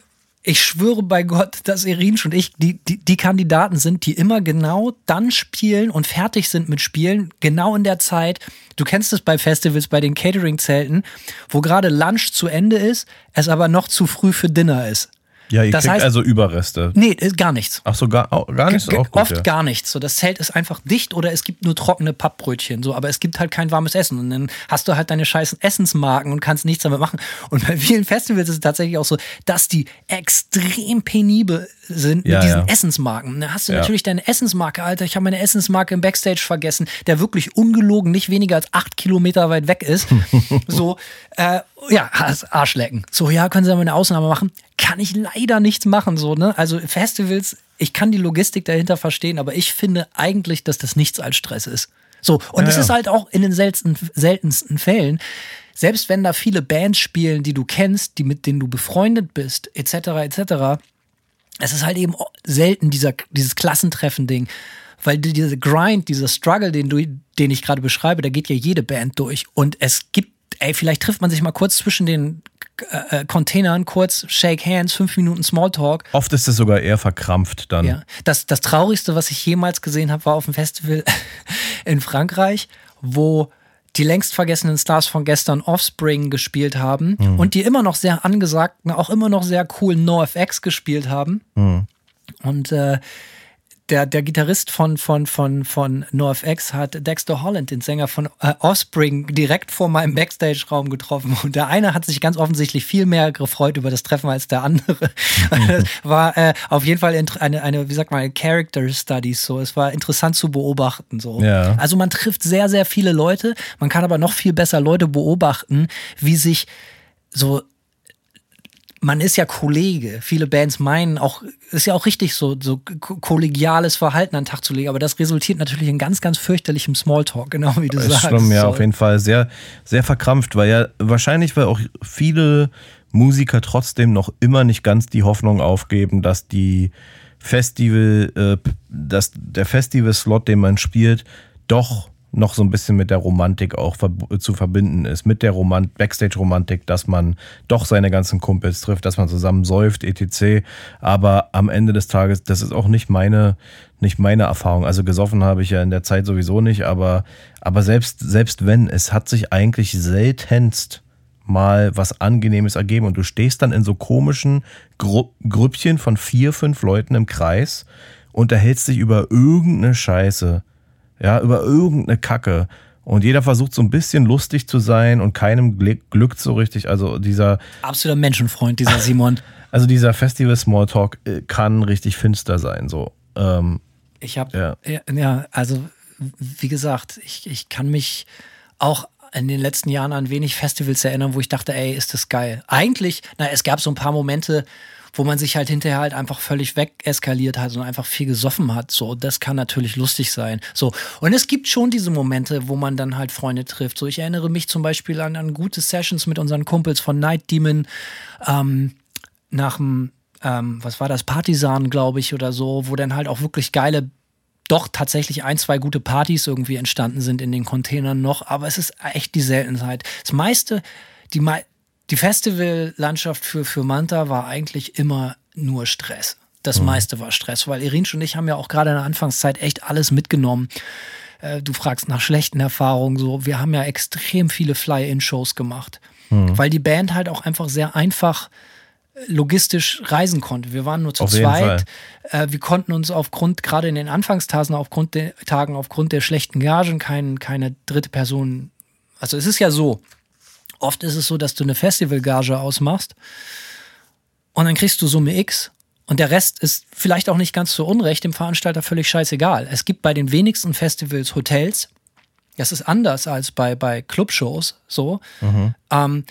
ich schwöre bei Gott, dass Irinsch und ich die, die, die Kandidaten sind, die immer genau dann spielen und fertig sind mit Spielen, genau in der Zeit. Du kennst es bei Festivals, bei den Catering-Zelten, wo gerade Lunch zu Ende ist, es aber noch zu früh für Dinner ist. Ja, ihr Das kriegt heißt- also Überreste. Nee, ist gar nichts. Ach so, gar, au- gar nicht so Ge- auch gut, Oft ja. gar nichts. So, das Zelt ist einfach dicht oder es gibt nur trockene Pappbrötchen. So, aber es gibt halt kein warmes Essen. Und dann hast du halt deine scheißen Essensmarken und kannst nichts damit machen. Und bei vielen Festivals ist es tatsächlich auch so, dass die extrem penibel sind Ja, mit diesen ja. Essensmarken. Da hast du natürlich deine Essensmarke, Alter. Ich habe meine Essensmarke im Backstage vergessen, der wirklich ungelogen nicht weniger als acht Kilometer weit weg ist. so, äh, ja, Arschlecken. So, ja, können Sie da mal eine Ausnahme machen? Kann ich leider nichts machen, so, ne? Also Festivals, ich kann die Logistik dahinter verstehen, aber ich finde eigentlich, dass das nichts als Stress ist. So, und Ja, es ja. ist halt auch in den seltensten, seltensten Fällen, selbst wenn da viele Bands spielen, die du kennst, die mit denen du befreundet bist, etc., etc., es ist halt eben selten dieser, dieses Klassentreffen-Ding. Weil die- dieser Grind, dieser Struggle, den, du, den ich gerade beschreibe, da geht ja jede Band durch. Und es gibt, ey, vielleicht trifft man sich mal kurz zwischen den äh, äh, Containern, kurz Shake Hands, fünf Minuten Smalltalk. Oft ist es sogar eher verkrampft dann. Ja. Das, das Traurigste, was ich jemals gesehen habe, war auf dem Festival in Frankreich, wo die längst vergessenen Stars von gestern Offspring gespielt haben und die immer noch sehr angesagten, auch immer noch sehr coolen NoFX gespielt haben. Und äh, der, der Gitarrist von, von, von, von NoFX hat Dexter Holland, den Sänger von äh, Offspring, direkt vor meinem Backstage-Raum getroffen. Und der eine hat sich ganz offensichtlich viel mehr gefreut über das Treffen als der andere. das war äh, auf jeden Fall eine, eine, wie sagt man, Character Studies. So. Es war interessant zu beobachten. So. Ja. Also man trifft sehr, sehr viele Leute. Man kann aber noch viel besser Leute beobachten, wie sich so man ist ja Kollege. Viele Bands meinen auch, ist ja auch richtig so, so ko- kollegiales Verhalten an den Tag zu legen, aber das resultiert natürlich in ganz, ganz fürchterlichem Smalltalk, genau wie du ist sagst. schlimm, ja, So. auf jeden Fall. Sehr, sehr verkrampft, weil ja wahrscheinlich, weil auch viele Musiker trotzdem noch immer nicht ganz die Hoffnung aufgeben, dass die Festival, äh, dass der Festival-Slot, den man spielt, doch noch so ein bisschen mit der Romantik auch zu verbinden ist. Mit der Romant Backstage-Romantik, dass man doch seine ganzen Kumpels trifft, dass man zusammen säuft, etc. Aber am Ende des Tages, das ist auch nicht meine, nicht meine Erfahrung. Also gesoffen habe ich ja in der Zeit sowieso nicht, aber, aber selbst, selbst wenn, es hat sich eigentlich seltenst mal was Angenehmes ergeben und du stehst dann in so komischen Gru Grüppchen von vier, fünf Leuten im Kreis, unterhältst dich über irgendeine Scheiße, ja, über irgendeine Kacke und jeder versucht so ein bisschen lustig zu sein und keinem glück- glückt so richtig. Also dieser, Absoluter Menschenfreund, dieser Simon. also dieser Festival Smalltalk äh, kann richtig finster sein, so. Ähm, Ich habe, Ja. ja. ja, also wie gesagt, ich, ich kann mich auch in den letzten Jahren an wenig Festivals erinnern, wo ich dachte, ey, ist das geil. Eigentlich, na, es gab so ein paar Momente, wo man sich halt hinterher halt einfach völlig wegeskaliert hat und einfach viel gesoffen hat. So, das kann natürlich lustig sein. So, und es gibt schon diese Momente, wo man dann halt Freunde trifft. So, ich erinnere mich zum Beispiel an, an gute Sessions mit unseren Kumpels von Night Demon ähm, nach dem, ähm, was war das, Partisan, glaube ich, oder so, wo dann halt auch wirklich geile doch tatsächlich ein, zwei gute Partys irgendwie entstanden sind in den Containern noch, aber es ist echt die Seltenheit. Das meiste, die, die Festivallandschaft für, für Manta war eigentlich immer nur Stress. Das meiste war Stress, weil Irinsch und ich haben ja auch gerade in der Anfangszeit echt alles mitgenommen. Äh, Du fragst nach schlechten Erfahrungen, so. Wir haben ja extrem viele Fly-In-Shows gemacht, weil die Band halt auch einfach sehr einfach äh, logistisch reisen konnte. Wir waren nur zu Auf zweit. Äh, wir konnten uns aufgrund, gerade in den Anfangstagen, aufgrund der Tagen, aufgrund der schlechten Gagen, kein, keine dritte Person. Also es ist ja so. Oft ist es so, dass du eine Festivalgage ausmachst und dann kriegst du Summe X und der Rest ist vielleicht auch nicht ganz so unrecht, dem Veranstalter völlig scheißegal. Es gibt bei den wenigsten Festivals Hotels. Das ist anders als bei, bei Clubshows so. Ähm,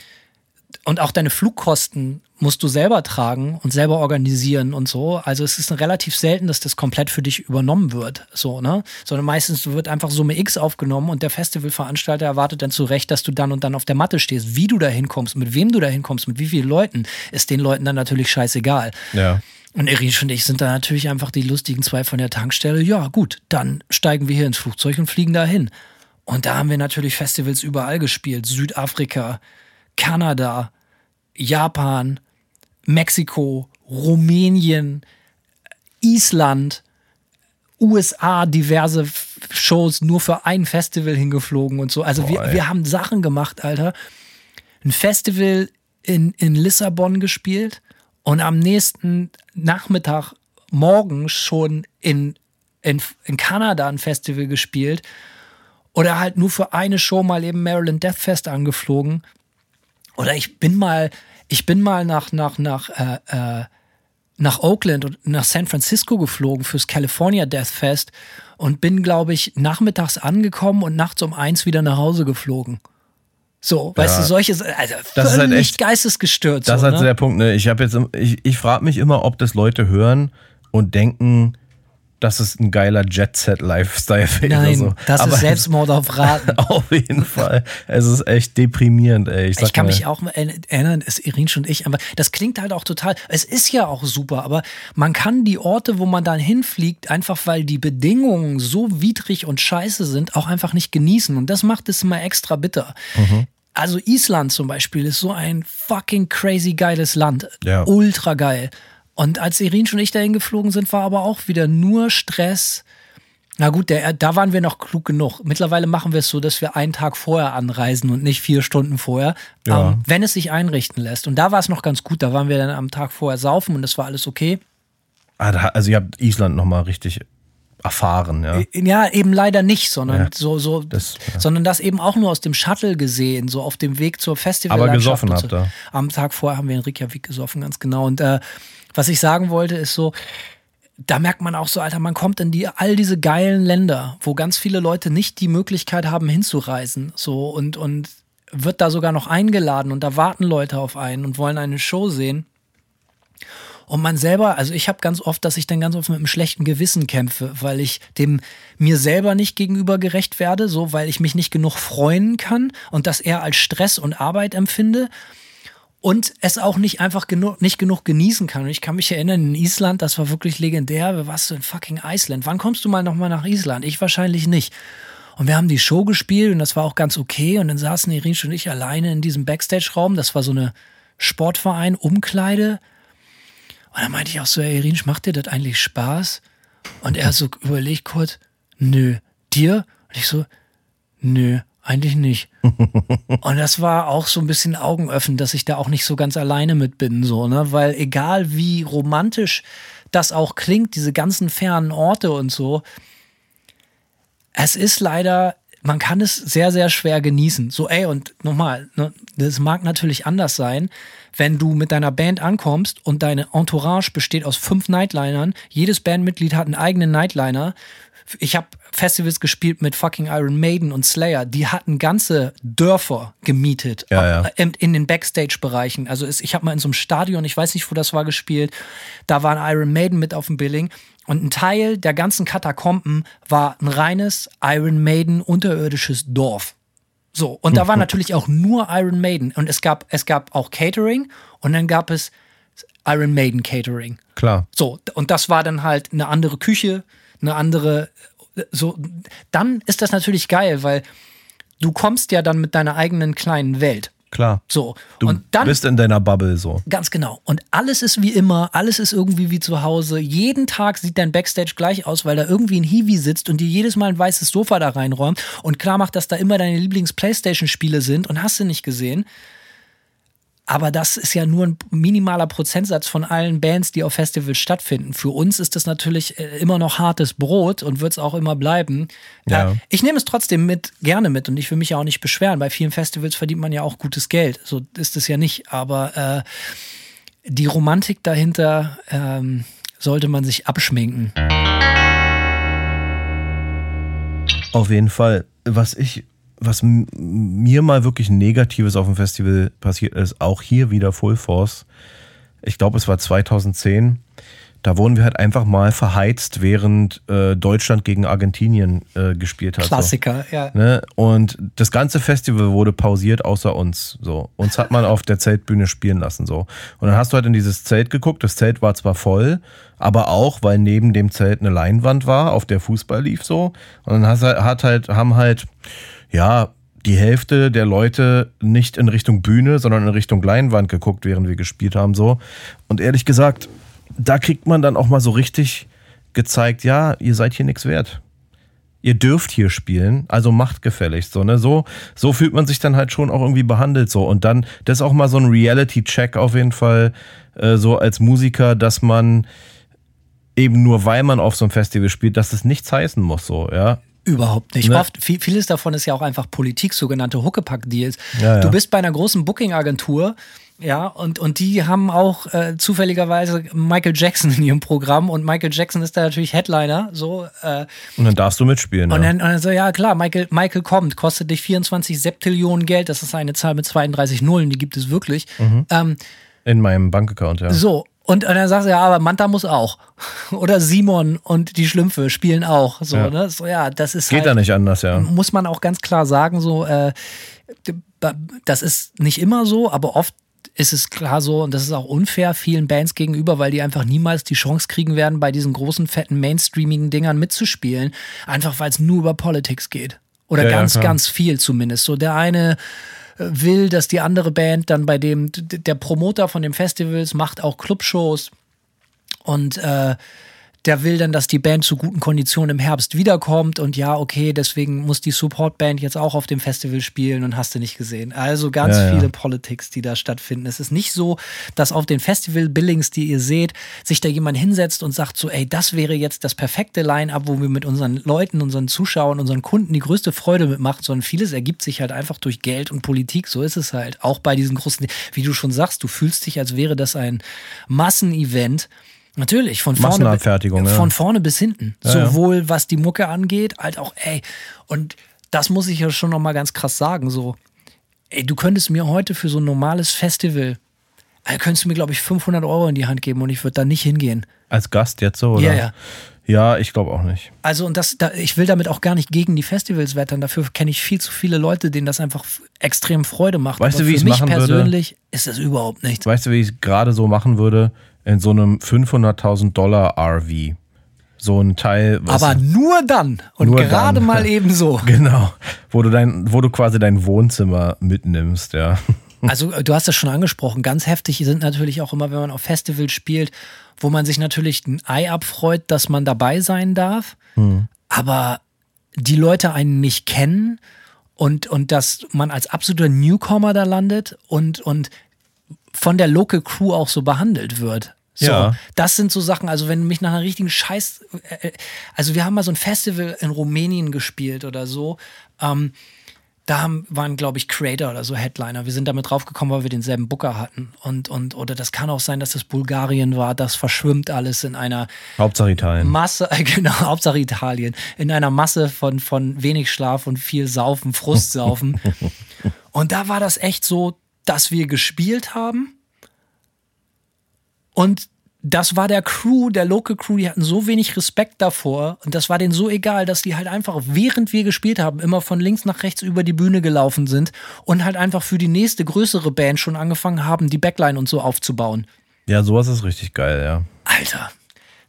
und auch deine Flugkosten musst du selber tragen und selber organisieren und so. Also es ist relativ selten, dass das komplett für dich übernommen wird, so, ne? Sondern meistens wird einfach Summe X aufgenommen und der Festivalveranstalter erwartet dann zu Recht, dass du dann und dann auf der Matte stehst. Wie du da hinkommst, mit wem du da hinkommst, mit wie vielen Leuten, ist den Leuten dann natürlich scheißegal. Ja. Und Erich und ich sind da natürlich einfach die lustigen zwei von der Tankstelle. Ja, gut, dann steigen wir hier ins Flugzeug und fliegen dahin. Und da haben wir natürlich Festivals überall gespielt. Südafrika, Kanada, Japan, Mexiko, Rumänien, Island, USA, diverse Shows nur für ein Festival hingeflogen und so. Also Boah, wir, wir haben Sachen gemacht, Alter. Ein Festival in, in Lissabon gespielt und am nächsten Nachmittag, morgen schon in, in, in Kanada ein Festival gespielt. Oder halt nur für eine Show mal eben Maryland Death Fest angeflogen. Oder ich bin mal, ich bin mal nach, nach, nach, äh, äh, nach Oakland und nach San Francisco geflogen fürs California Death Fest und bin, glaube ich, nachmittags angekommen und nachts um eins wieder nach Hause geflogen. So, weißt Ja. du, solche, also Das ist halt völlig echt- geistesgestört. Das ist so, halt ne? der Punkt, ne? Ich habe jetzt, ich, ich frage mich immer, ob das Leute hören und denken, dass es ein geiler Jet-Set-Lifestyle wäre. Nein, so. das Aber ist Selbstmord auf Raten. Auf jeden Fall. Es ist echt deprimierend, ey. Ich, Ich kann mal, mich auch erinnern, es Irin und ich, aber das klingt halt auch total, es ist ja auch super, aber man kann die Orte, wo man dann hinfliegt, einfach weil die Bedingungen so widrig und scheiße sind, auch einfach nicht genießen und das macht es immer extra bitter. Mhm. Also Island zum Beispiel ist so ein fucking crazy geiles Land. Ja. Ultra geil. Und als Irin und ich dahin geflogen sind, war aber auch wieder nur Stress. Na gut, der, da waren wir noch klug genug. Mittlerweile machen wir es so, dass wir einen Tag vorher anreisen und nicht vier Stunden vorher, Ja. ähm, wenn es sich einrichten lässt. Und da war es noch ganz gut. Da waren wir dann am Tag vorher saufen und das war alles okay. Ah, also ihr habt Island nochmal richtig erfahren, ja. Ja, eben leider nicht, sondern Ja. so, so, Das- ja. sondern das eben auch nur aus dem Shuttle gesehen, so auf dem Weg zur Festival. Aber gesoffen habt ihr. Am Tag vorher haben wir in Reykjavik gesoffen, ganz genau. Und äh, was ich sagen wollte, ist so, da merkt man auch so, Alter, man kommt in die, all diese geilen Länder, wo ganz viele Leute nicht die Möglichkeit haben, hinzureisen, so und, und wird da sogar noch eingeladen und da warten Leute auf einen und wollen eine Show sehen. Und man selber, also ich habe ganz oft, dass ich dann ganz oft mit einem schlechten Gewissen kämpfe, weil ich dem mir selber nicht gegenüber gerecht werde, so weil ich mich nicht genug freuen kann und das eher als Stress und Arbeit empfinde und es auch nicht einfach genug, nicht genug genießen kann. Und ich kann mich erinnern, in Island, das war wirklich legendär. Wer warst du in fucking Island? Wann kommst du mal nochmal nach Island? Ich wahrscheinlich nicht. Und wir haben die Show gespielt und das war auch ganz okay. Und dann saßen Irin und ich alleine in diesem Backstage-Raum. Das war so eine Sportverein, Umkleide. Und dann meinte ich auch so, ey, Irin, macht dir das eigentlich Spaß? Und er so überlegt kurz, nö, dir? Und ich so, nö, eigentlich nicht. Und das war auch so ein bisschen Augenöffnen, dass ich da auch nicht so ganz alleine mit bin, so, ne? Weil egal wie romantisch das auch klingt, diese ganzen fernen Orte und so, es ist leider, man kann es sehr, sehr schwer genießen. So, ey, und nochmal, ne, das mag natürlich anders sein, wenn du mit deiner Band ankommst und deine Entourage besteht aus fünf Nightlinern. Jedes Bandmitglied hat einen eigenen Nightliner. Ich habe Festivals gespielt mit fucking Iron Maiden und Slayer. Die hatten ganze Dörfer gemietet Ja, ja. in, in den Backstage-Bereichen. Also es, ich habe mal in so einem Stadion, ich weiß nicht, wo das war, gespielt. Da war ein Iron Maiden mit auf dem Billing. Und ein Teil der ganzen Katakomben war ein reines Iron Maiden unterirdisches Dorf. So, und da war natürlich auch nur Iron Maiden. Und es gab, es gab auch Catering und dann gab es Iron Maiden Catering. Klar. So, und das war dann halt eine andere Küche, eine andere, so, dann ist das natürlich geil, weil du kommst ja dann mit deiner eigenen kleinen Welt. Klar. So, Du und dann bist in deiner Bubble so. Ganz genau. Und alles ist wie immer, alles ist irgendwie wie zu Hause. Jeden Tag sieht dein Backstage gleich aus, weil da irgendwie ein Hiwi sitzt und dir jedes Mal ein weißes Sofa da reinräumt und klar macht, dass da immer deine Lieblings-Playstation-Spiele sind und hast du nicht gesehen. Aber das ist ja nur ein minimaler Prozentsatz von allen Bands, die auf Festivals stattfinden. Für uns ist das natürlich äh, immer noch hartes Brot und wird es auch immer bleiben. Ja. Äh, Ich nehme es trotzdem mit, gerne mit und ich will mich ja auch nicht beschweren. Bei vielen Festivals verdient man ja auch gutes Geld. So ist es ja nicht. Aber äh, die Romantik dahinter ähm, sollte man sich abschminken. Auf jeden Fall. Was ich was mir mal wirklich Negatives auf dem Festival passiert ist, auch hier wieder Full Force. Ich glaube, es war 2010. Da wurden wir halt einfach mal verheizt, während äh, Deutschland gegen Argentinien äh, gespielt hat. So. Klassiker, ja. Ne? Und das ganze Festival wurde pausiert, außer uns. So. Uns hat man auf der Zeltbühne spielen lassen. So. Und dann hast du halt in dieses Zelt geguckt. Das Zelt war zwar voll, aber auch, weil neben dem Zelt eine Leinwand war, auf der Fußball lief so. Und dann hast, halt- hat halt, haben halt, ja, die Hälfte der Leute nicht in Richtung Bühne, sondern in Richtung Leinwand geguckt, während wir gespielt haben. So. Und ehrlich gesagt, da kriegt man dann auch mal so richtig gezeigt, ja, ihr seid hier nichts wert ihr dürft hier spielen, also macht gefälligst so, ne? So, so fühlt man sich dann halt schon auch irgendwie behandelt so. Und dann, das ist auch mal so ein Reality-Check auf jeden Fall, äh, so als Musiker, dass man eben nur weil man auf so einem Festival spielt, dass das nichts heißen muss, so, ja. Überhaupt nicht. Ne? Oft, viel, vieles davon ist ja auch einfach Politik, sogenannte Huckepack-Deals. Ja, ja. Du bist bei einer großen Booking-Agentur, ja, und, und die haben auch äh, zufälligerweise Michael Jackson in ihrem Programm und Michael Jackson ist da natürlich Headliner, so. Äh, Und dann darfst du mitspielen. und, ja. dann, und dann so, ja klar, Michael, Michael kommt, kostet dich 24 Septillionen Geld, das ist eine Zahl mit 32 Nullen, die gibt es wirklich. Mhm. Ähm, In meinem Bankaccount, ja. so, und, und dann sagst du, ja, aber Manta muss auch. Oder Simon und die Schlümpfe spielen auch. So, Ja. ne? So, ja, das ist Geht halt, da nicht anders, ja. muss man auch ganz klar sagen, so, äh, das ist nicht immer so, aber oft ist es klar so, und das ist auch unfair vielen Bands gegenüber, weil die einfach niemals die Chance kriegen werden, bei diesen großen, fetten, mainstreamigen Dingern mitzuspielen, einfach weil es nur über Politics geht. Oder Ja, ja, ganz, klar. ganz viel zumindest. So der eine will, dass die andere Band dann bei dem, der Promoter von dem Festivals macht auch Clubshows. Und äh, der will dann, dass die Band zu guten Konditionen im Herbst wiederkommt und ja, okay, deswegen muss die Supportband jetzt auch auf dem Festival spielen und hast du nicht gesehen. Also ganz Ja, ja. viele Politics, die da stattfinden. Es ist nicht so, dass auf den Festival-Billings, die ihr seht, sich da jemand hinsetzt und sagt so, ey, das wäre jetzt das perfekte Line-Up, wo wir mit unseren Leuten, unseren Zuschauern, unseren Kunden die größte Freude mitmachen, sondern vieles ergibt sich halt einfach durch Geld und Politik. So ist es halt. Auch bei diesen großen, wie du schon sagst, du fühlst dich, als wäre das ein Massenevent. Natürlich, von vorne, ja. von vorne bis hinten. Ja, ja. Sowohl was die Mucke angeht, als auch, ey, und das muss ich ja schon nochmal ganz krass sagen, so, ey, du könntest mir heute für so ein normales Festival, äh, könntest du mir, glaube ich, 500 Euro in die Hand geben und ich würde da nicht hingehen. Als Gast jetzt so, oder? Ja, ja. Ja, ich glaube auch nicht. Also, und das, da, ich will damit auch gar nicht gegen die Festivals wettern. Dafür kenne ich viel zu viele Leute, denen das einfach extrem Freude macht. Weißt Aber du, wie für ich's mich machen würde? persönlich ist das überhaupt nichts. Weißt du, wie ich es gerade so machen würde? In so einem 500.000 Dollar RV. So ein Teil. was- Aber nur dann und Nur gerade dann. mal eben so. Genau. Wo du dein, wo du quasi dein Wohnzimmer mitnimmst, ja. Also äh, du hast das schon angesprochen, ganz heftig sind natürlich auch immer, wenn man auf Festivals spielt, wo man sich natürlich ein Ei abfreut, dass man dabei sein darf, aber die Leute einen nicht kennen und, und dass man als absoluter Newcomer da landet und, und von der Local Crew auch so behandelt wird. So, Ja. das sind so Sachen, also wenn mich nach einer richtigen Scheiß, äh, äh, also wir haben mal so ein Festival in Rumänien gespielt oder so, ähm, da haben, waren, glaube ich, Creator oder so Headliner. Wir sind damit draufgekommen, weil wir denselben Booker hatten. Und, und, oder das kann auch sein, dass das Bulgarien war. Das verschwimmt alles in einer Hauptsache Italien. Masse, äh, genau, Hauptsache Italien, in einer Masse von, von wenig Schlaf und viel Saufen, Frustsaufen. und da war das echt so, dass wir gespielt haben und das war der Crew, der Local Crew, die hatten so wenig Respekt davor und das war denen so egal, dass die halt einfach, während wir gespielt haben, immer von links nach rechts über die Bühne gelaufen sind und halt einfach für die nächste größere Band schon angefangen haben, die Backline und so aufzubauen. Ja, sowas ist richtig geil, ja. Alter,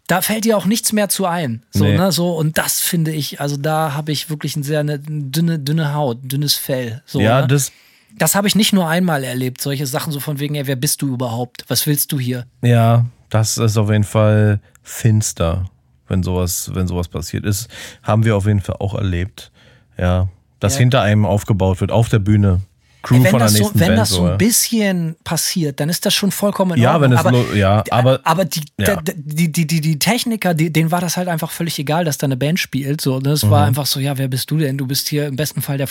da fällt dir auch nichts mehr zu ein. So, Nee. ne, so, und das finde ich, also da habe ich wirklich eine sehr eine dünne, dünne Haut, dünnes Fell. So, ja, ne? das, das habe ich nicht nur einmal erlebt. Solche Sachen so von wegen, ey, wer bist du überhaupt? Was willst du hier? ja, das ist auf jeden Fall finster, wenn sowas, wenn sowas passiert ist. Haben wir auf jeden Fall auch erlebt. Ja, dass Ja. hinter einem aufgebaut wird, auf der Bühne. Crew Ey, wenn von der das, so, nächsten wenn Band. das so ein bisschen passiert, dann ist das schon vollkommen in Ja, Ordnung. wenn es aber, ja, aber- aber die, ja. die, die, die, die Techniker, die, denen war das halt einfach völlig egal, dass da eine Band spielt. So, ne? Es Mhm. war einfach so, ja, wer bist du denn? Du bist hier im besten Fall der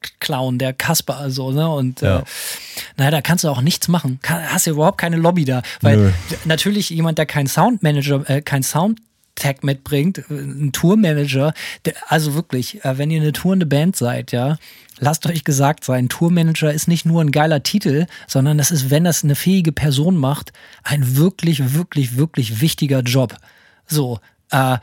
Vorclown, der Kasper, so, ne? Und Ja. äh, naja, da kannst du auch nichts machen. Kann, hast ja überhaupt keine Lobby da. Weil Nö. natürlich jemand, der kein Soundmanager, äh, kein Sound Tag mitbringt, ein Tourmanager, der, also wirklich, äh, wenn ihr eine tourende Band seid, ja, lasst euch gesagt sein, Tourmanager ist nicht nur ein geiler Titel, sondern das ist, wenn das eine fähige Person macht, ein wirklich, wirklich, wirklich wichtiger Job. So, äh,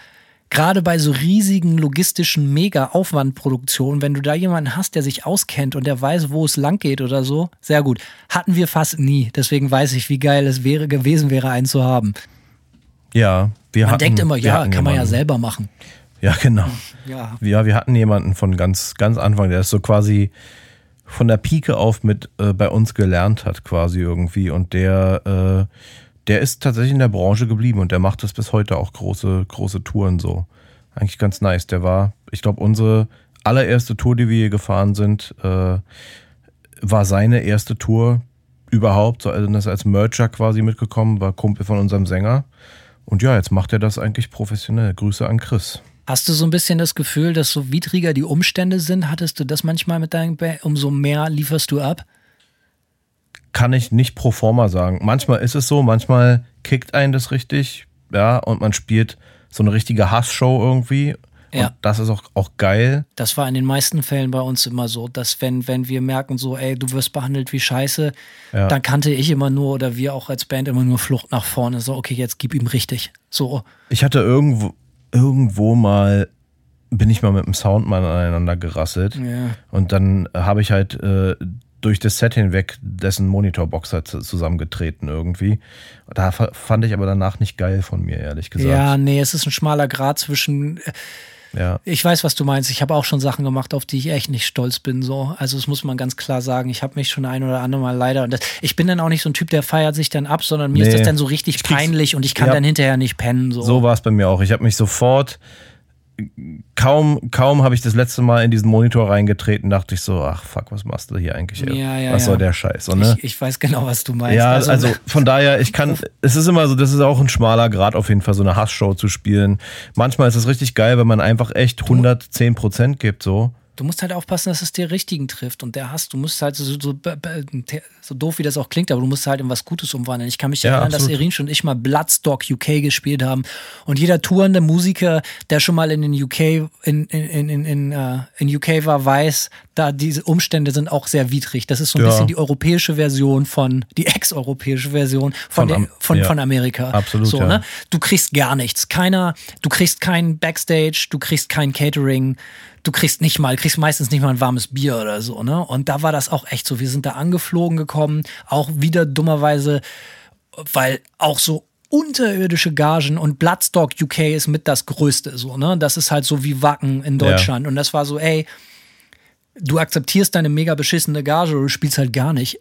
gerade bei so riesigen logistischen Mega-Aufwandproduktionen, wenn du da jemanden hast, der sich auskennt und der weiß, wo es lang geht oder so, sehr gut. Hatten wir fast nie. Deswegen weiß ich, wie geil es wäre gewesen wäre, einen zu haben. Ja, wir Man hatten, denkt immer, ja, kann man ja jemanden. selber machen. Ja, genau. Ja. Ja, wir hatten jemanden von ganz, ganz Anfang, der ist so quasi von der Pike auf mit äh, bei uns gelernt hat, quasi irgendwie. Und der, äh, der ist tatsächlich in der Branche geblieben und der macht das bis heute auch große, große Touren so. Eigentlich ganz nice. Der war, ich glaube, unsere allererste Tour, die wir hier gefahren sind, äh, war seine erste Tour überhaupt. So, also das als Mercher quasi mitgekommen, war Kumpel von unserem Sänger. Und ja, jetzt macht er das eigentlich professionell. Grüße an Chris. Hast du so ein bisschen das Gefühl, dass so widriger die Umstände sind? Hattest du das manchmal mit deinem Band? Umso mehr lieferst du ab? Kann ich nicht pro forma sagen. Manchmal ist es so, manchmal kickt einen das richtig, ja, und man spielt so eine richtige Hassshow irgendwie. Ja. Und das ist auch, auch geil. Das war in den meisten Fällen bei uns immer so, dass wenn, wenn wir merken, so, ey, du wirst behandelt wie Scheiße, Ja. dann kannte ich immer nur oder wir auch als Band immer nur Flucht nach vorne. So, okay, jetzt gib ihm richtig. So, Ich hatte irgendwo, irgendwo mal, bin ich mal mit dem Soundmann aneinander gerasselt. ja. Und dann habe ich halt äh, durch das Set hinweg dessen Monitorbox zu- zusammengetreten irgendwie. Da fa- fand ich aber danach nicht geil von mir, ehrlich gesagt. Ja, nee, es ist ein schmaler Grad zwischen. ja. Ich weiß, was du meinst. Ich habe auch schon Sachen gemacht, auf die ich echt nicht stolz bin. So, also das muss man ganz klar sagen. Ich habe mich schon ein oder andere Mal leider. Und das, ich bin dann auch nicht so ein Typ, der feiert sich dann ab, sondern mir ist Nee. das dann so richtig peinlich und ich kann Ja. dann hinterher nicht pennen. So, So war es bei mir auch. Ich habe mich sofort, kaum, kaum habe ich das letzte Mal in diesen Monitor reingetreten, dachte ich so, ach fuck, was machst du hier eigentlich? Ja, ja, was ja. soll der Scheiß? So, ne? ich, ich weiß genau, was du meinst. ja, also, von daher, ich kann, es ist immer so, das ist auch ein schmaler Grad auf jeden Fall, so eine Hassshow zu spielen. Manchmal ist es richtig geil, wenn man einfach echt 110 Prozent gibt, so. Du musst halt aufpassen, dass es dir richtigen trifft. Und der Hass, du musst halt so, so, so doof wie das auch klingt, aber du musst halt in was Gutes umwandeln. Ich kann mich Ja, erinnern, dass absolut. Irin und ich mal Bloodstock UK gespielt haben. Und jeder tourende Musiker, der schon mal in den UK, in, in, in, in, in, äh, in UK war, weiß, da diese Umstände sind auch sehr widrig. Das ist so ein Ja. bisschen die europäische Version von, die ex-europäische Version von, Von Am- von, ja. von Amerika. Absolut, So, ja. ne? Du kriegst gar nichts. Keiner, du kriegst kein Backstage, du kriegst kein Catering, du kriegst nicht mal, kriegst meistens nicht mal ein warmes Bier oder so, ne? Und da war das auch echt so. Wir sind da angeflogen gekommen, auch wieder dummerweise, weil auch so unterirdische Gagen und Bloodstock UK ist mit das Größte, so, ne? Das ist halt so wie Wacken in Ja. Deutschland. Und das war so, ey, du akzeptierst deine mega beschissene Gage oder du spielst halt gar nicht.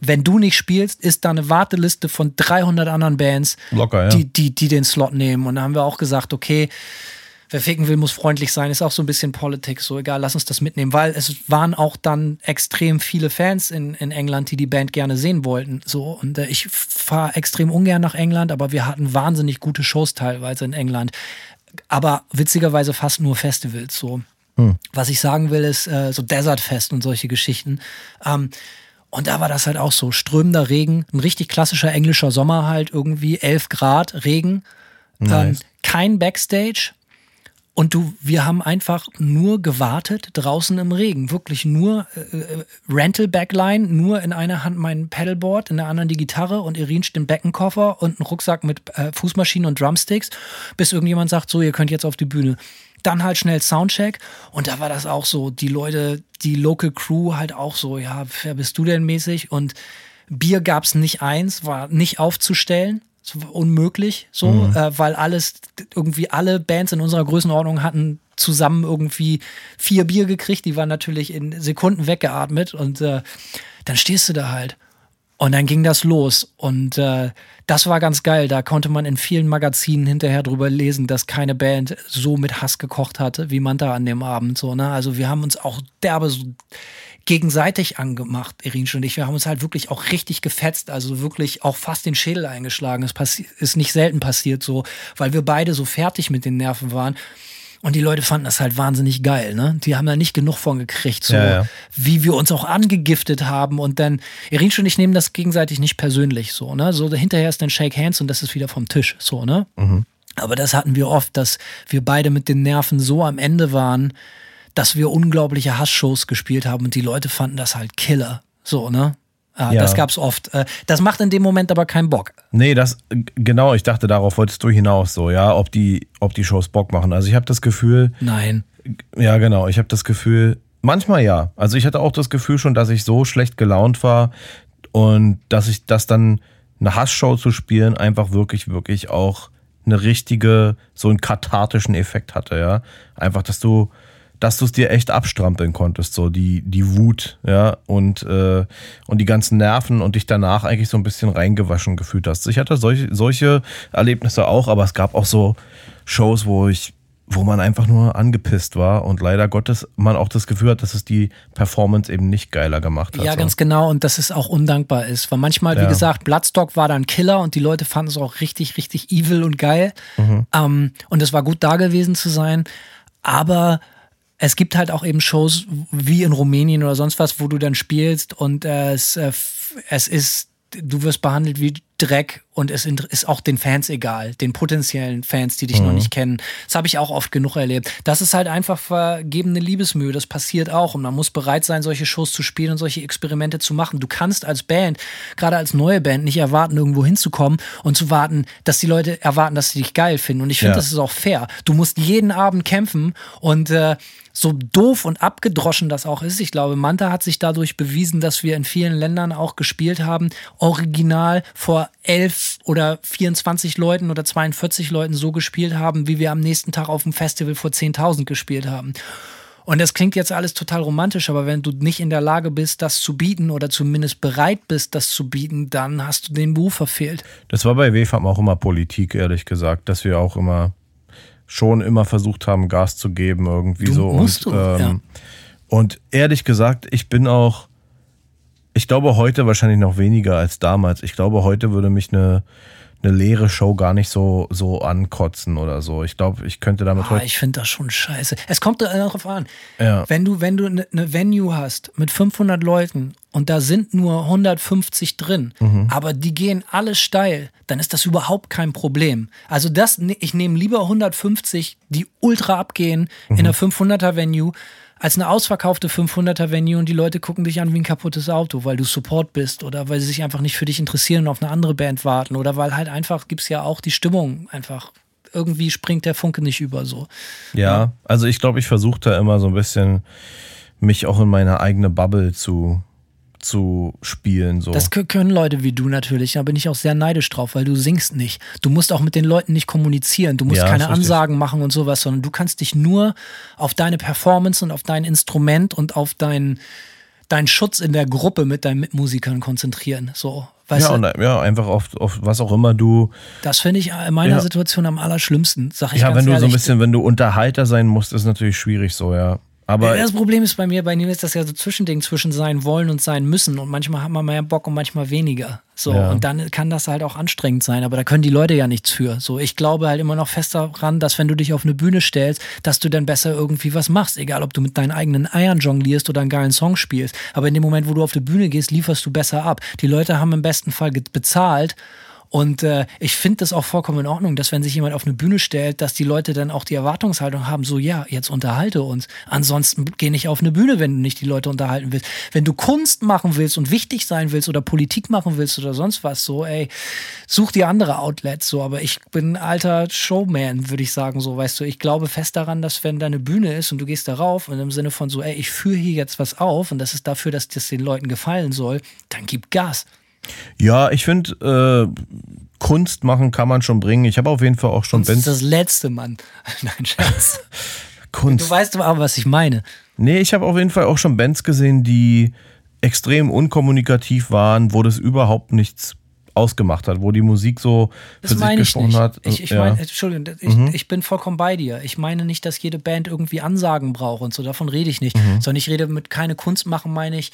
Wenn du nicht spielst, ist da eine Warteliste von 300 anderen Bands, Locker, ja. die, die, die den Slot nehmen. Und da haben wir auch gesagt, okay, wer ficken will, muss freundlich sein. Ist auch so ein bisschen Politik, so egal, lass uns das mitnehmen. Weil es waren auch dann extrem viele Fans in, in England, die die Band gerne sehen wollten. So, und äh, ich fahre extrem ungern nach England, aber wir hatten wahnsinnig gute Shows teilweise in England. Aber witzigerweise fast nur Festivals, so. Was ich sagen will, ist äh, so Desert Fest und solche Geschichten. Ähm, und da war das halt auch so. Strömender Regen, ein richtig klassischer englischer Sommer halt irgendwie, 11 Grad, Regen, ähm, Nice. kein Backstage. Und du, wir haben einfach nur gewartet draußen im Regen. Wirklich nur äh, äh, Rental Backline, nur in einer Hand mein Pedalboard, in der anderen die Gitarre und Irin den Beckenkoffer und einen Rucksack mit äh, Fußmaschinen und Drumsticks, bis irgendjemand sagt, so, ihr könnt jetzt auf die Bühne. Dann halt schnell Soundcheck und da war das auch so, die Leute, die Local Crew halt auch so, ja, wer bist du denn mäßig? Und Bier gab's nicht eins, war nicht aufzustellen. Unmöglich, so, äh, weil alles, irgendwie alle Bands in unserer Größenordnung hatten zusammen irgendwie vier Bier gekriegt, die waren natürlich in Sekunden weggeatmet und äh, dann stehst du da halt. Und dann ging das los. Und äh, das war ganz geil. Da konnte man in vielen Magazinen hinterher drüber lesen, dass keine Band so mit Hass gekocht hatte, wie man da an dem Abend. So, ne? Also wir haben uns auch derbe so gegenseitig angemacht, Irinsch und ich. Wir haben uns halt wirklich auch richtig gefetzt, also wirklich auch fast den Schädel eingeschlagen. Es ist nicht selten passiert so, weil wir beide so fertig mit den Nerven waren. Und die Leute fanden das halt wahnsinnig geil, ne? Die haben da nicht genug von gekriegt, so Ja, ja. wie wir uns auch angegiftet haben. Und dann, Irinsch und ich nehmen das gegenseitig nicht persönlich so, ne? So hinterher ist dann Shake Hands und das ist wieder vom Tisch, so, ne? Mhm. Aber das hatten wir oft, dass wir beide mit den Nerven so am Ende waren, dass wir unglaubliche Hassshows gespielt haben und die Leute fanden das halt Killer. So, ne? Ja, Ja. Das gab's oft. Äh, Das macht in dem Moment aber keinen Bock. Nee, das genau, ich dachte, darauf wolltest du hinaus, so, ja, ob die, ob die Shows Bock machen. Also ich habe das Gefühl, Nein. ja, genau, ich habe das Gefühl, manchmal ja. Also ich hatte auch das Gefühl schon, dass ich so schlecht gelaunt war und dass ich das dann eine Hassshow zu spielen einfach wirklich, wirklich auch eine richtige, so einen kathartischen Effekt hatte, ja. Einfach, dass du, dass du es dir echt abstrampeln konntest, so die, die Wut, ja, und, äh, und die ganzen Nerven und dich danach eigentlich so ein bisschen reingewaschen gefühlt hast. Ich hatte solche, solche Erlebnisse auch, aber es gab auch so Shows, wo ich, wo man einfach nur angepisst war und leider Gottes man auch das Gefühl hat, dass es die Performance eben nicht geiler gemacht hat. Ja, so. ganz genau. Und dass es auch undankbar ist. Weil manchmal, wie Ja. gesagt, Bloodstock war dann Killer und die Leute fanden es auch richtig, richtig evil und geil. Mhm. Ähm, und es war gut da gewesen zu sein. Aber es gibt halt auch eben Shows wie in Rumänien oder sonst was, wo du dann spielst und es, äh, es ist, du wirst behandelt wie Dreck und es ist auch den Fans egal, den potenziellen Fans, die dich noch nicht kennen. Das habe ich auch oft genug erlebt. Das ist halt einfach vergebene Liebesmühe, das passiert auch und man muss bereit sein, solche Shows zu spielen und solche Experimente zu machen. Du kannst als Band, gerade als neue Band, nicht erwarten, irgendwo hinzukommen und zu warten, dass die Leute erwarten, dass sie dich geil finden. Und ich finde, Ja. das ist auch fair. Du musst jeden Abend kämpfen und äh, so doof und abgedroschen das auch ist. Ich glaube, Manta hat sich dadurch bewiesen, dass wir in vielen Ländern auch gespielt haben, original vor elf oder 24 Leuten oder 42 Leuten so gespielt haben, wie wir am nächsten Tag auf dem Festival vor 10.000 gespielt haben. Und das klingt jetzt alles total romantisch, aber wenn du nicht in der Lage bist, das zu bieten oder zumindest bereit bist, das zu bieten, dann hast du den Beruf verfehlt. Das war bei WFAM auch immer Politik, ehrlich gesagt, dass wir auch immer schon immer versucht haben, Gas zu geben, irgendwie Du so. musst und, du, ähm, ja. und ehrlich gesagt, ich bin auch, ich glaube heute wahrscheinlich noch weniger als damals. Ich glaube, heute würde mich eine, eine leere Show gar nicht so, so ankotzen oder so. Ich glaube, ich könnte damit Ah, heute. ich finde das schon scheiße. Es kommt darauf an. Ja. Wenn du, wenn du eine ne Venue hast mit 500 Leuten und da sind nur 150 drin, Mhm. aber die gehen alle steil, dann ist das überhaupt kein Problem. Also das, ne- ich nehme lieber 150, die ultra abgehen Mhm. in einer 500er Venue, als eine ausverkaufte 500er Venue und die Leute gucken dich an wie ein kaputtes Auto, weil du Support bist oder weil sie sich einfach nicht für dich interessieren und auf eine andere Band warten oder weil halt einfach gibt's ja auch die Stimmung einfach irgendwie springt der Funke nicht über so. Ja, also ich glaube, ich versuche da immer so ein bisschen mich auch in meine eigene Bubble zu, zu spielen. So. Das kö- können Leute wie du natürlich, da bin ich auch sehr neidisch drauf, weil du singst nicht. Du musst auch mit den Leuten nicht kommunizieren, du musst Ja, keine. Ansagen machen und sowas, sondern du kannst dich nur auf deine Performance und auf dein Instrument und auf deinen deinen Schutz in der Gruppe mit deinen Mitmusikern konzentrieren. So, weißt ja, du, und, ja, einfach auf, auf was auch immer du. das finde ich in meiner Ja. Situation am allerschlimmsten, sag ich Ja, wenn du so ein ehrlich. bisschen, wenn du Unterhalter sein musst, ist natürlich schwierig so, ja. Aber das Problem ist bei mir, bei mir ist das ja so Zwischending zwischen sein wollen und sein müssen. Und manchmal hat man mehr Bock und manchmal weniger. So, Ja. und dann kann das halt auch anstrengend sein, aber da können die Leute ja nichts für. So, ich glaube halt immer noch fest daran, dass wenn du dich auf eine Bühne stellst, dass du dann besser irgendwie was machst. Egal, ob du mit deinen eigenen Eiern jonglierst oder einen geilen Song spielst. Aber in dem Moment, wo du auf die Bühne gehst, lieferst du besser ab. Die Leute haben im besten Fall bezahlt. Und äh, ich finde das auch vollkommen in Ordnung, dass wenn sich jemand auf eine Bühne stellt, dass die Leute dann auch die Erwartungshaltung haben, so ja, jetzt unterhalte uns. Ansonsten geh nicht auf eine Bühne, wenn du nicht die Leute unterhalten willst. Wenn du Kunst machen willst und wichtig sein willst oder Politik machen willst oder sonst was, so ey, such dir andere Outlets so. Aber ich bin ein alter Showman, würde ich sagen, so, weißt du. Ich glaube fest daran, dass wenn da eine Bühne ist und du gehst da rauf und im Sinne von so, ey, ich führe hier jetzt was auf und das ist dafür, dass das den Leuten gefallen soll, dann gib Gas. Ja, ich finde, äh, Kunst machen kann man schon bringen. Ich habe auf jeden Fall auch schon Das ist das letzte, Mann. Nein, Schatz. Du Kunst. weißt aber, was ich meine. Nee, ich habe auf jeden Fall auch schon Bands gesehen, die extrem unkommunikativ waren, wo das überhaupt nichts ausgemacht hat, wo die Musik so Das für sich gesprochen nicht. hat. Ich, ich ja. Mhm. meine, Entschuldigung, ich, ich bin vollkommen bei dir. Ich meine nicht, dass jede Band irgendwie Ansagen braucht und so, davon rede ich nicht. Mhm. Sondern ich rede mit keine Kunst machen, meine ich,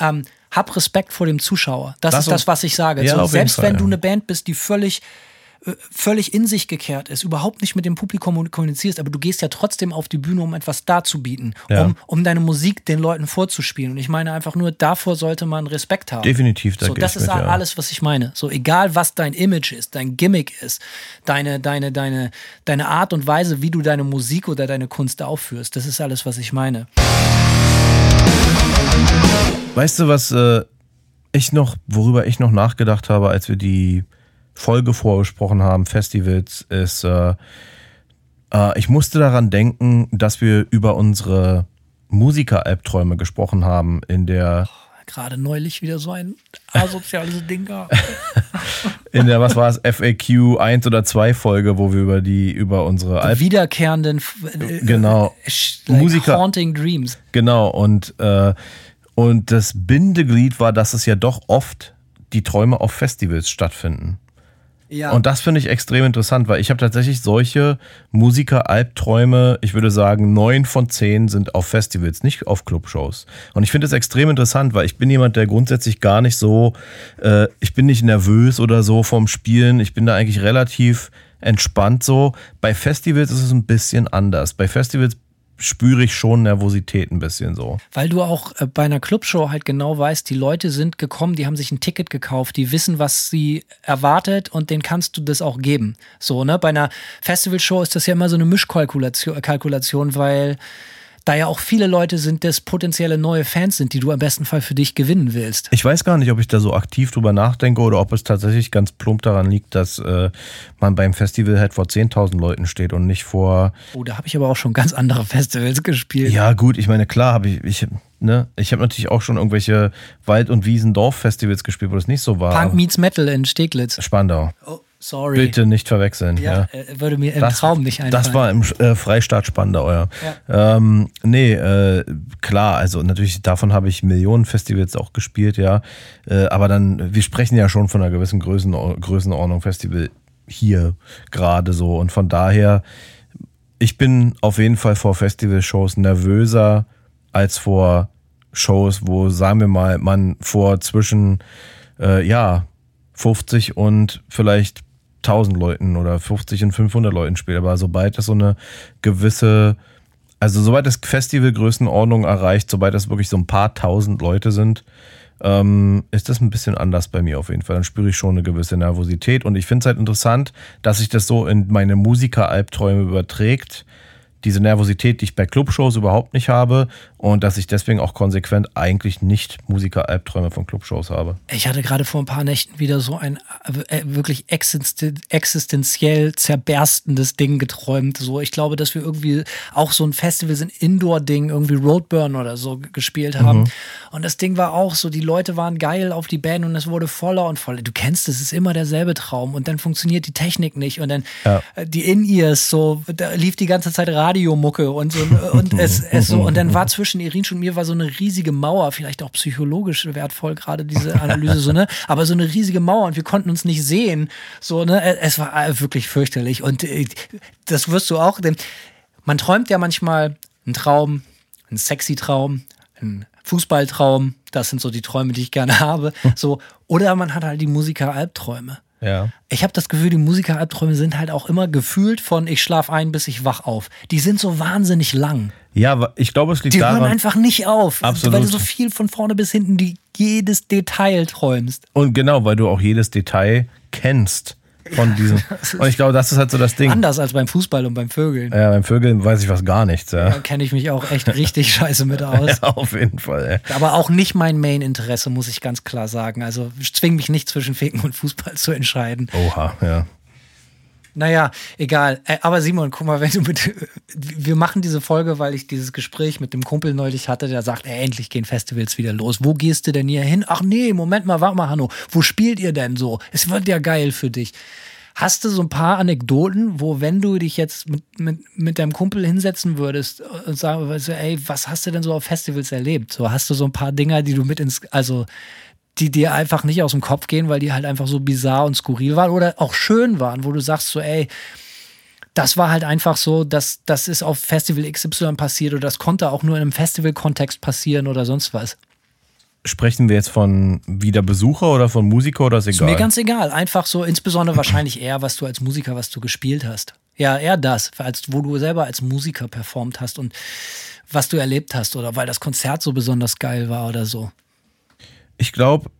ähm, hab Respekt vor dem Zuschauer. Das, Das ist das, was ich sage. Ja, so, selbst Fall, wenn ja. du eine Band bist, die völlig äh, völlig in sich gekehrt ist, überhaupt nicht mit dem Publikum kommunizierst, aber du gehst ja trotzdem auf die Bühne, um etwas darzubieten, Ja. um, um deine Musik den Leuten vorzuspielen. Und ich meine einfach nur, davor sollte man Respekt haben. Definitiv, da So, das ist mit, alles, was ich meine. So, egal was dein Image ist, dein Gimmick ist, deine, deine, deine, deine Art und Weise, wie du deine Musik oder deine Kunst aufführst, das ist alles, was ich meine. Weißt du, was äh, ich noch, worüber ich noch nachgedacht habe, als wir die Folge vorbesprochen haben, Festivals, ist, äh, äh, ich musste daran denken, dass wir über unsere Musiker-Albträume gesprochen haben in der, Gerade neulich wieder so ein asoziales Ding. in der, was war es, FAQ 1 oder 2 Folge, wo wir über die, über unsere Alb Wiederkehrenden äh, Genau. äh, like Musiker- Haunting Dreams. Genau, und, äh, und das Bindeglied war, dass es ja doch oft die Träume auf Festivals stattfinden. Ja. Und das finde ich extrem interessant, weil ich habe tatsächlich solche Musiker-Albträume, ich würde sagen, neun von zehn sind auf Festivals, nicht auf Clubshows. Und ich finde es extrem interessant, weil ich bin jemand, der grundsätzlich gar nicht so, äh, ich bin nicht nervös oder so vom Spielen. Ich bin da eigentlich relativ entspannt so. Bei Festivals ist es ein bisschen anders. Bei Festivals spüre ich schon Nervosität ein bisschen so. Weil du auch äh, bei einer Clubshow halt genau weißt, die Leute sind gekommen, die haben sich ein Ticket gekauft, die wissen, was sie erwartet und denen kannst du das auch geben. So, ne? Bei einer Festivalshow ist das ja immer so eine Mischkalkulation, Kalkulation, weil da ja auch viele Leute sind, das potenzielle neue Fans sind, die du am besten Fall für dich gewinnen willst. Ich weiß gar nicht, ob ich da so aktiv drüber nachdenke oder ob es tatsächlich ganz plump daran liegt, dass äh, man beim Festival halt vor 10.000 Leuten steht und nicht vor. Oh, da habe ich aber auch schon ganz andere Festivals gespielt. Ja, gut, ich meine, klar habe ich, ich, ne, ich habe natürlich auch schon irgendwelche Wald- und Wiesendorf-Festivals gespielt, wo das nicht so war. Punk Meets Metal in Steglitz. Spandau. Oh, sorry. Bitte nicht verwechseln. Ja, Ja. äh, würde mir im Das, Traum nicht einfallen. das war im äh, Freistaat Spandau, ja. Ähm, nee, äh, klar, also natürlich davon habe ich Millionen Festivals auch gespielt, ja. Äh, aber dann, wir sprechen ja schon von einer gewissen Größen, Größenordnung Festival hier gerade so. Und von daher, ich bin auf jeden Fall vor Festivalshows nervöser als vor Shows, wo, sagen wir mal, man vor zwischen, äh, ja, 50 und vielleicht 1000 Leuten oder 50 und 500 Leuten spielt. Aber sobald das so eine gewisse, also sobald das Festival Größenordnung erreicht, sobald das wirklich so ein paar tausend Leute sind, ähm, ist das ein bisschen anders bei mir auf jeden Fall. Dann spüre ich schon eine gewisse Nervosität und ich finde es halt interessant, dass sich das so in meine Musiker-Albträume überträgt. Diese Nervosität, die ich bei Clubshows überhaupt nicht habe und dass ich deswegen auch konsequent eigentlich nicht Musiker-Albträume von Clubshows habe. Ich hatte gerade vor ein paar Nächten wieder so ein äh, wirklich existen- existenziell zerberstendes Ding geträumt. So, ich glaube, dass wir irgendwie auch so ein Festival, so ein Indoor-Ding, irgendwie Roadburn oder so gespielt haben. Und das Ding war auch so, die Leute waren geil auf die Band und es wurde voller und voller. Du kennst es, es ist immer derselbe Traum und dann funktioniert die Technik nicht und dann Ja. äh, die In-Ears so, da lief die ganze Zeit Radiomucke und so und es, es so und dann war zwischen Irinsch und mir war so eine riesige Mauer, vielleicht auch psychologisch wertvoll gerade diese Analyse so ne, aber so eine riesige Mauer und wir konnten uns nicht sehen, so ne, es war wirklich fürchterlich und äh, das wirst du auch, denn man träumt ja manchmal einen Traum, einen sexy Traum, einen Fußballtraum, das sind so die Träume, die ich gerne habe, so. Oder man hat halt die Musiker-Albträume. Ja. Ich habe das Gefühl, die Musiker-Albträume sind halt auch immer gefühlt von ich schlaf ein, bis ich wach auf. Die sind so wahnsinnig lang. Ja, ich glaube, es liegt Die daran. hören einfach nicht auf. Absolut. Weil du so viel von vorne bis hinten die jedes Detail träumst. Und genau, weil du auch jedes Detail kennst von diesem. Und ich glaube, das ist halt so das Ding. Anders als beim Fußball und beim Vögeln. Ja, beim Vögeln weiß ich was gar nichts. Da Ja, kenne ich mich auch echt richtig scheiße mit aus. ja auf jeden Fall. Ja. Aber auch nicht mein Main-Interesse, muss ich ganz klar sagen. Also ich zwing mich nicht zwischen Ficken und Fußball zu entscheiden. Oha, ja. Naja, egal. Äh, Aber Simon, guck mal, wenn du mit. Wir machen diese Folge, weil ich dieses Gespräch mit dem Kumpel neulich hatte, der sagt, ey, endlich gehen Festivals wieder los. Wo gehst du denn hier hin? Ach nee, Moment mal, warte mal, Hanno. Wo spielt ihr denn so? Es wird ja geil für dich. Hast du so ein paar Anekdoten, wo, wenn du dich jetzt mit, mit, mit deinem Kumpel hinsetzen würdest und sagen würdest, ey, was hast du denn so auf Festivals erlebt? So hast du so ein paar Dinger, die du mit ins, also die dir einfach nicht aus dem Kopf gehen, weil die halt einfach so bizarr und skurril waren oder auch schön waren, wo du sagst so, ey, das war halt einfach so, dass das ist auf Festival XY passiert oder das konnte auch nur in einem Festival-Kontext passieren oder sonst was. sprechen wir jetzt von wieder Besucher oder von Musiker oder ist egal? Ist mir ganz egal. Einfach so, insbesondere wahrscheinlich eher, was du als Musiker, was du gespielt hast. Ja, eher das, als wo du selber als Musiker performt hast und was du erlebt hast oder weil das Konzert so besonders geil war oder so. Ich glaube,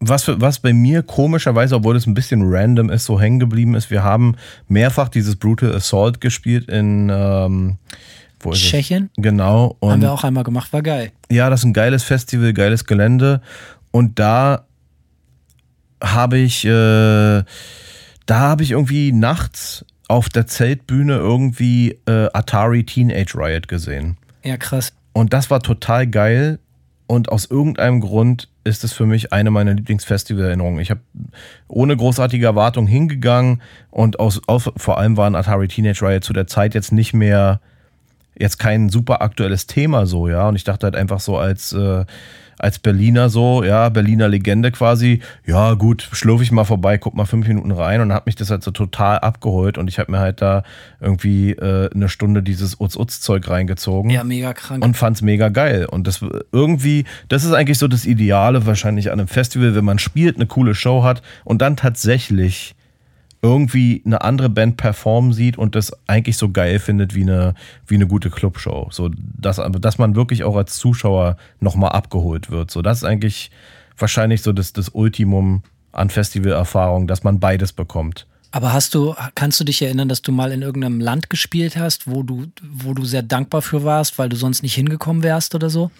was, was bei mir komischerweise, obwohl es ein bisschen random ist, so hängen geblieben ist, wir haben mehrfach dieses Brutal Assault gespielt in ähm, wo ist Tschechien. Es? Genau. Und Haben wir auch einmal gemacht, war geil. Ja, das ist ein geiles Festival, geiles Gelände. Und da habe ich, äh, da habe ich irgendwie nachts auf der Zeltbühne irgendwie äh, Atari Teenage Riot gesehen. Ja, krass. Und das war total geil. Und aus irgendeinem Grund ist es für mich eine meiner Lieblingsfestival-Erinnerungen. Ich habe ohne großartige Erwartung hingegangen und aus, aus, vor allem waren Atari Teenage Riot zu der Zeit jetzt nicht mehr jetzt kein super aktuelles Thema so, ja. Und ich dachte halt einfach so als, äh, als Berliner so, ja, Berliner Legende quasi, ja gut, schlurfe ich mal vorbei, guck mal fünf Minuten rein und hat mich das halt so total abgeholt und ich habe mir halt da irgendwie äh, eine Stunde dieses Utz-Utz-Zeug reingezogen. Ja, mega krank. Und fand's mega geil. Und das irgendwie, das ist eigentlich so das Ideale wahrscheinlich an einem Festival, wenn man spielt, eine coole Show hat und dann tatsächlich irgendwie eine andere Band performen sieht und das eigentlich so geil findet wie eine, wie eine gute Clubshow. So, dass, dass man wirklich auch als Zuschauer nochmal abgeholt wird. So, das ist eigentlich wahrscheinlich so das, das Ultimum an Festivalerfahrung, dass man beides bekommt. Aber hast du, kannst du dich erinnern, dass du mal in irgendeinem Land gespielt hast, wo du, wo du sehr dankbar für warst, weil du sonst nicht hingekommen wärst oder so?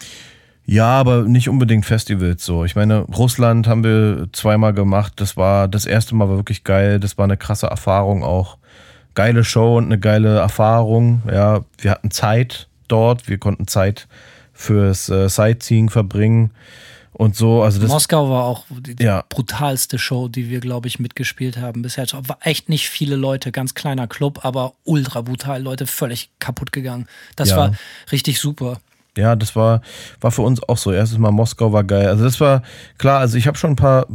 Ja, aber nicht unbedingt Festivals so. Ich meine, Russland haben wir zweimal gemacht. Das war das erste Mal war wirklich geil. Das war eine krasse Erfahrung auch. Geile Show und eine geile Erfahrung. Ja, wir hatten Zeit dort. Wir konnten Zeit fürs äh, Sightseeing verbringen und so. Also das, Moskau war auch die ja. brutalste Show, die wir, glaube ich, mitgespielt haben bisher. Es war echt nicht viele Leute, ganz kleiner Club, aber ultra brutal. Leute völlig kaputt gegangen. Das ja. war richtig super ja, das war, war für uns auch so. Erstes Mal Moskau war geil. Also das war klar, also ich habe schon ein paar,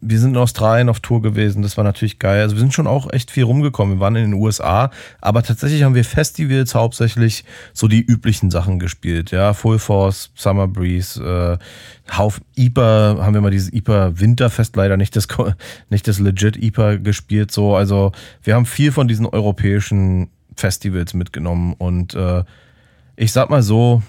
wir sind in Australien auf Tour gewesen, das war natürlich geil. Also wir sind schon auch echt viel rumgekommen. Wir waren in den USA, aber tatsächlich haben wir Festivals hauptsächlich so die üblichen Sachen gespielt. Ja, Full Force, Summer Breeze, äh, Hauf IPA, haben wir mal dieses IPA Winterfest leider nicht das, nicht das legit IPA gespielt. So, also wir haben viel von diesen europäischen Festivals mitgenommen und äh, ich sag mal so,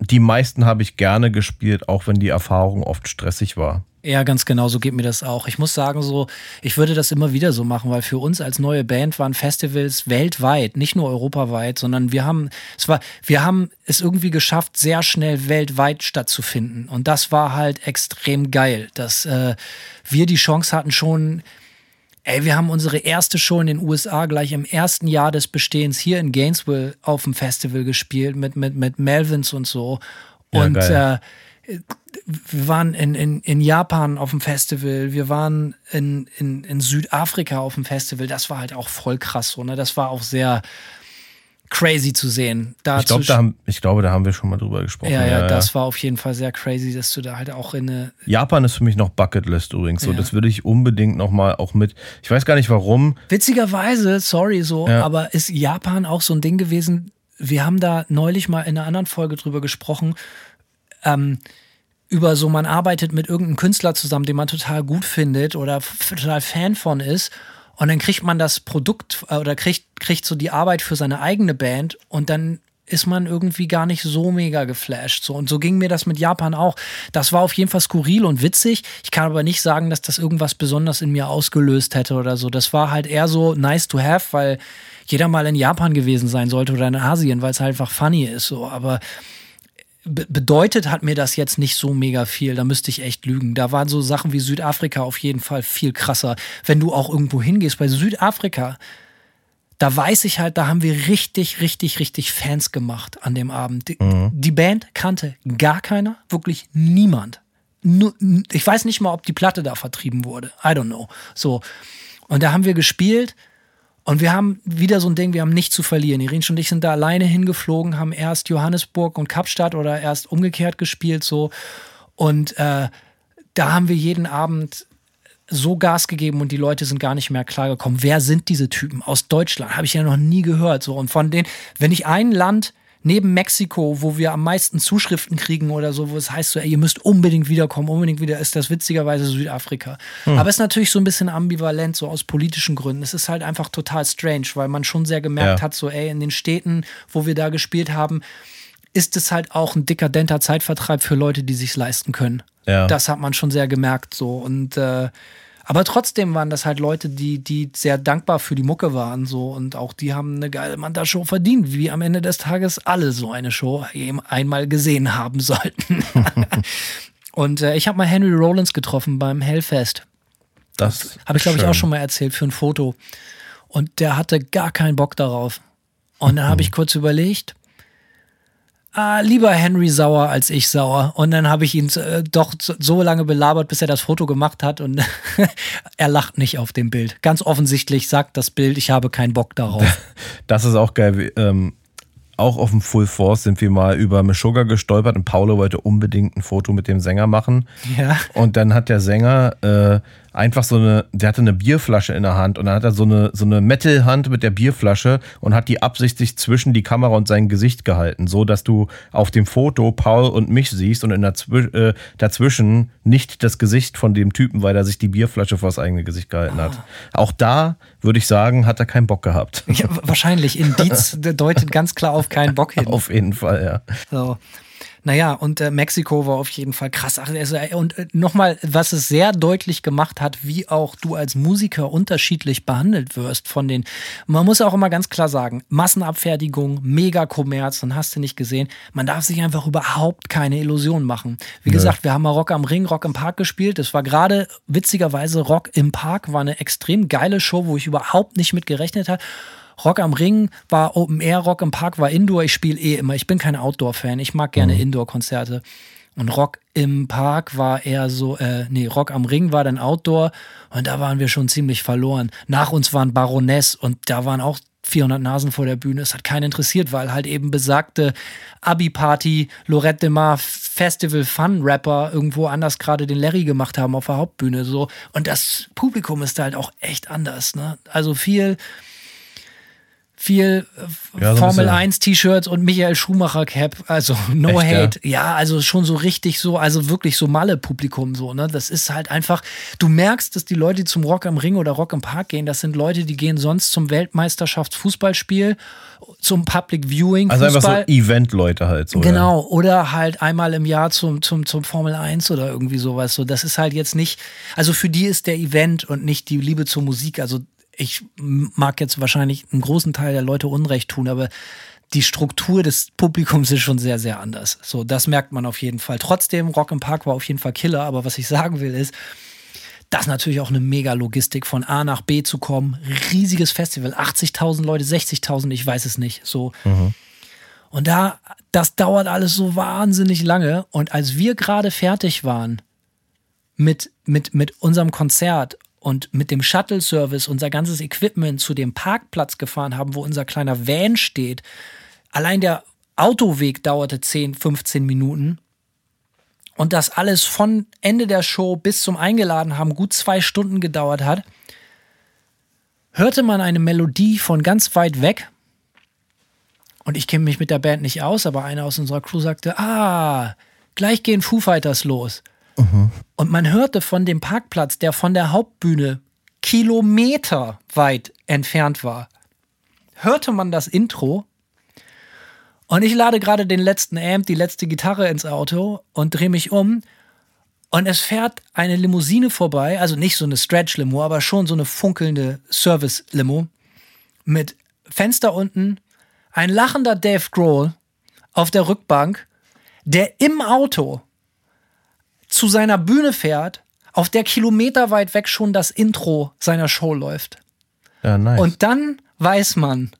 die meisten habe ich gerne gespielt, auch wenn die Erfahrung oft stressig war. Ja, ganz genau, so geht mir das auch. Ich muss sagen, so, ich würde das immer wieder so machen, weil für uns als neue Band waren Festivals weltweit, nicht nur europaweit, sondern wir haben, es war, wir haben es irgendwie geschafft, sehr schnell weltweit stattzufinden. Und das war halt extrem geil, dass äh, wir die Chance hatten, schon Ey, wir haben unsere erste Show in den USA gleich im ersten Jahr des Bestehens hier in Gainesville auf dem Festival gespielt mit, mit, mit Melvins und so. Und ja, äh, wir waren in, in, in Japan auf dem Festival, wir waren in, in, in Südafrika auf dem Festival. Das war halt auch voll krass so, ne? Das war auch sehr, crazy zu sehen. Da ich, glaub, da haben, ich glaube, da haben wir schon mal drüber gesprochen. Ja, ja, ja das ja. war auf jeden Fall sehr crazy, dass du da halt auch in eine. Japan ist für mich noch Bucketlist übrigens. So, ja. das würde ich unbedingt nochmal auch mit. Ich weiß gar nicht warum. Witzigerweise, sorry so, aber ist Japan auch so ein Ding gewesen? Wir haben da neulich mal in einer anderen Folge drüber gesprochen. Ähm, über so, man arbeitet mit irgendeinem Künstler zusammen, den man total gut findet oder total Fan von ist. Und dann kriegt man das Produkt äh, oder kriegt, kriegt so die Arbeit für seine eigene Band und dann ist man irgendwie gar nicht so mega geflasht. So. Und so ging mir das mit Japan auch. Das war auf jeden Fall skurril und witzig. Ich kann aber nicht sagen, dass das irgendwas besonders in mir ausgelöst hätte oder so. Das war halt eher so nice to have, weil jeder mal in Japan gewesen sein sollte oder in Asien, weil es halt einfach funny ist. So. Aber bedeutet hat mir das jetzt nicht so mega viel. Da müsste ich echt lügen. Da waren so Sachen wie Südafrika auf jeden Fall viel krasser. Wenn du auch irgendwo hingehst, bei Südafrika, da weiß ich halt, da haben wir richtig, richtig, richtig Fans gemacht an dem Abend. Die, mhm. die Band kannte gar keiner, wirklich niemand. Nur, ich weiß nicht mal, ob die Platte da vertrieben wurde. I don't know. So. Und da haben wir gespielt und wir haben wieder so ein Ding, wir haben nichts zu verlieren. Irin und ich sind da alleine hingeflogen, haben erst Johannesburg und Kapstadt oder erst umgekehrt gespielt so. Und äh, da haben wir jeden Abend so Gas gegeben und die Leute sind gar nicht mehr klargekommen. Wer sind diese Typen aus Deutschland? Habe ich ja noch nie gehört. So. Und von denen, wenn ich ein Land neben Mexiko, wo wir am meisten Zuschriften kriegen oder so, wo es heißt so, ey, ihr müsst unbedingt wiederkommen, unbedingt wieder, ist das witzigerweise Südafrika. Hm. Aber es ist natürlich so ein bisschen ambivalent, so aus politischen Gründen. Es ist halt einfach total strange, weil man schon sehr gemerkt Ja. hat, so, ey, in den Städten, wo wir da gespielt haben, ist es halt auch ein dekadenter Zeitvertreib für Leute, die sich's leisten können. Ja. Das hat man schon sehr gemerkt so und äh, aber trotzdem waren das halt Leute, die, die sehr dankbar für die Mucke waren so und auch die haben eine geile Manta-Show verdient, wie am Ende des Tages alle so eine Show eben einmal gesehen haben sollten. und äh, ich habe mal Henry Rollins getroffen beim Hellfest. Das Habe ich, glaube ich, auch schon mal erzählt für ein Foto. Und der hatte gar keinen Bock darauf. Und dann habe ich kurz überlegt, ah, lieber Henry sauer als ich sauer. Und dann habe ich ihn äh, doch so- lange belabert, bis er das Foto gemacht hat. Und er lacht nicht auf dem Bild. Ganz offensichtlich sagt das Bild, ich habe keinen Bock darauf. Das ist auch geil. Ähm, auch auf dem Full Force sind wir mal über Meshuggah gestolpert und Paulo wollte unbedingt ein Foto mit dem Sänger machen. ja. Und dann hat der Sänger äh, einfach so eine, der hatte eine Bierflasche in der Hand und dann hat er so eine, so eine Metal-Hand mit der Bierflasche und hat die absichtlich zwischen die Kamera und sein Gesicht gehalten, so dass du auf dem Foto Paul und mich siehst und in der Zwi äh, dazwischen nicht das Gesicht von dem Typen, weil er sich die Bierflasche vor das eigene Gesicht gehalten hat. Auch da würde ich sagen, hat er keinen Bock gehabt. ja wahrscheinlich. Indiz deutet ganz klar auf keinen Bock hin. Auf jeden Fall, ja. So. Naja, und äh, Mexiko war auf jeden Fall krass. Also, äh, und äh, nochmal, was es sehr deutlich gemacht hat, wie auch du als Musiker unterschiedlich behandelt wirst von den, man muss auch immer ganz klar sagen, Massenabfertigung, Megakommerz, dann hast du nicht gesehen. Man darf sich einfach überhaupt keine Illusionen machen. Wie gesagt, wir haben mal Rock am Ring, Rock im Park gespielt. Das war gerade witzigerweise Rock im Park, war eine extrem geile Show, wo ich überhaupt nicht mit gerechnet habe. Rock am Ring war Open Air, Rock im Park war Indoor. Ich spiele eh immer. Ich bin kein Outdoor-Fan. Ich mag gerne Indoor-Konzerte. Und Rock im Park war eher so, äh, nee, Rock am Ring war dann Outdoor und da waren wir schon ziemlich verloren. Nach uns waren Baroness und da waren auch 400 Nasen vor der Bühne. Es hat keinen interessiert, weil halt eben besagte Abi-Party, Lorette de Mar, Festival Fun Rapper irgendwo anders gerade den Larry gemacht haben auf der Hauptbühne so. Und das Publikum ist da halt auch echt anders, ne? Also viel, viel äh, Ja, so Formel bisschen- 1 T-Shirts und Michael Schumacher Cap, also no Echt, ja? hate. Ja? also schon so richtig so, also wirklich so Malle-Publikum so, ne? Das ist halt einfach, du merkst, dass die Leute, die zum Rock am Ring oder Rock im Park gehen, das sind Leute, die gehen sonst zum Weltmeisterschaftsfußballspiel, zum Public Viewing Also einfach so Event-Leute halt so. Genau, oder halt einmal im Jahr zum, zum, zum Formel 1 oder irgendwie sowas. So, das ist halt jetzt nicht, also für die ist der Event und nicht die Liebe zur Musik. Also ich mag jetzt wahrscheinlich einen großen Teil der Leute Unrecht tun, aber die Struktur des Publikums ist schon sehr, sehr anders. So, das merkt man auf jeden Fall. Trotzdem, Rock im Park war auf jeden Fall Killer, aber was ich sagen will ist, das natürlich auch eine mega Logistik, von A nach B zu kommen. Riesiges Festival, 80.000 Leute, 60.000, ich weiß es nicht. So. Und da, das dauert alles so wahnsinnig lange. Und als wir gerade fertig waren mit, mit, mit unserem Konzert und mit dem Shuttle-Service unser ganzes Equipment zu dem Parkplatz gefahren haben, wo unser kleiner Van steht, allein der Autoweg dauerte 10, 15 Minuten. Und das alles von Ende der Show bis zum Eingeladen haben gut zwei Stunden gedauert hat, hörte man eine Melodie von ganz weit weg. Und ich kenne mich mit der Band nicht aus, aber einer aus unserer Crew sagte, ah, gleich gehen Foo Fighters los. Und man hörte von dem Parkplatz, der von der Hauptbühne Kilometer weit entfernt war, hörte man das Intro. Und ich lade gerade den letzten Amp, die letzte Gitarre ins Auto und drehe mich um. Und es fährt eine Limousine vorbei, also nicht so eine Stretch-Limo, aber schon so eine funkelnde Service-Limo mit Fenster unten, ein lachender Dave Grohl auf der Rückbank, der im Auto zu seiner Bühne fährt, auf der kilometerweit weg schon das Intro seiner Show läuft. Ja, nice. Und dann weiß man,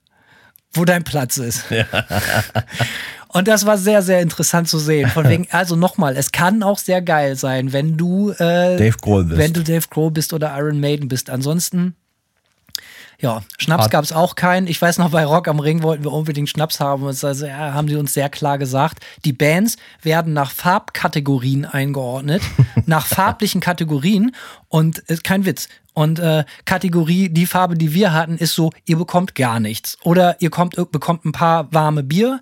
wo dein Platz ist. Und das war sehr, sehr interessant zu sehen. Von wegen, also nochmal, es kann auch sehr geil sein, wenn du äh, Dave Grohl bist. wenn du Dave Grohl bist oder Iron Maiden bist. Ansonsten, ja, Schnaps gab es auch keinen. Ich weiß noch, bei Rock am Ring wollten wir unbedingt Schnaps haben. Und also, ja, haben sie uns sehr klar gesagt, die Bands werden nach Farbkategorien eingeordnet, nach farblichen Kategorien. Und äh, kein Witz. Und äh, Kategorie, die Farbe, die wir hatten, ist so, ihr bekommt gar nichts. Oder ihr kommt, bekommt ein paar warme Bier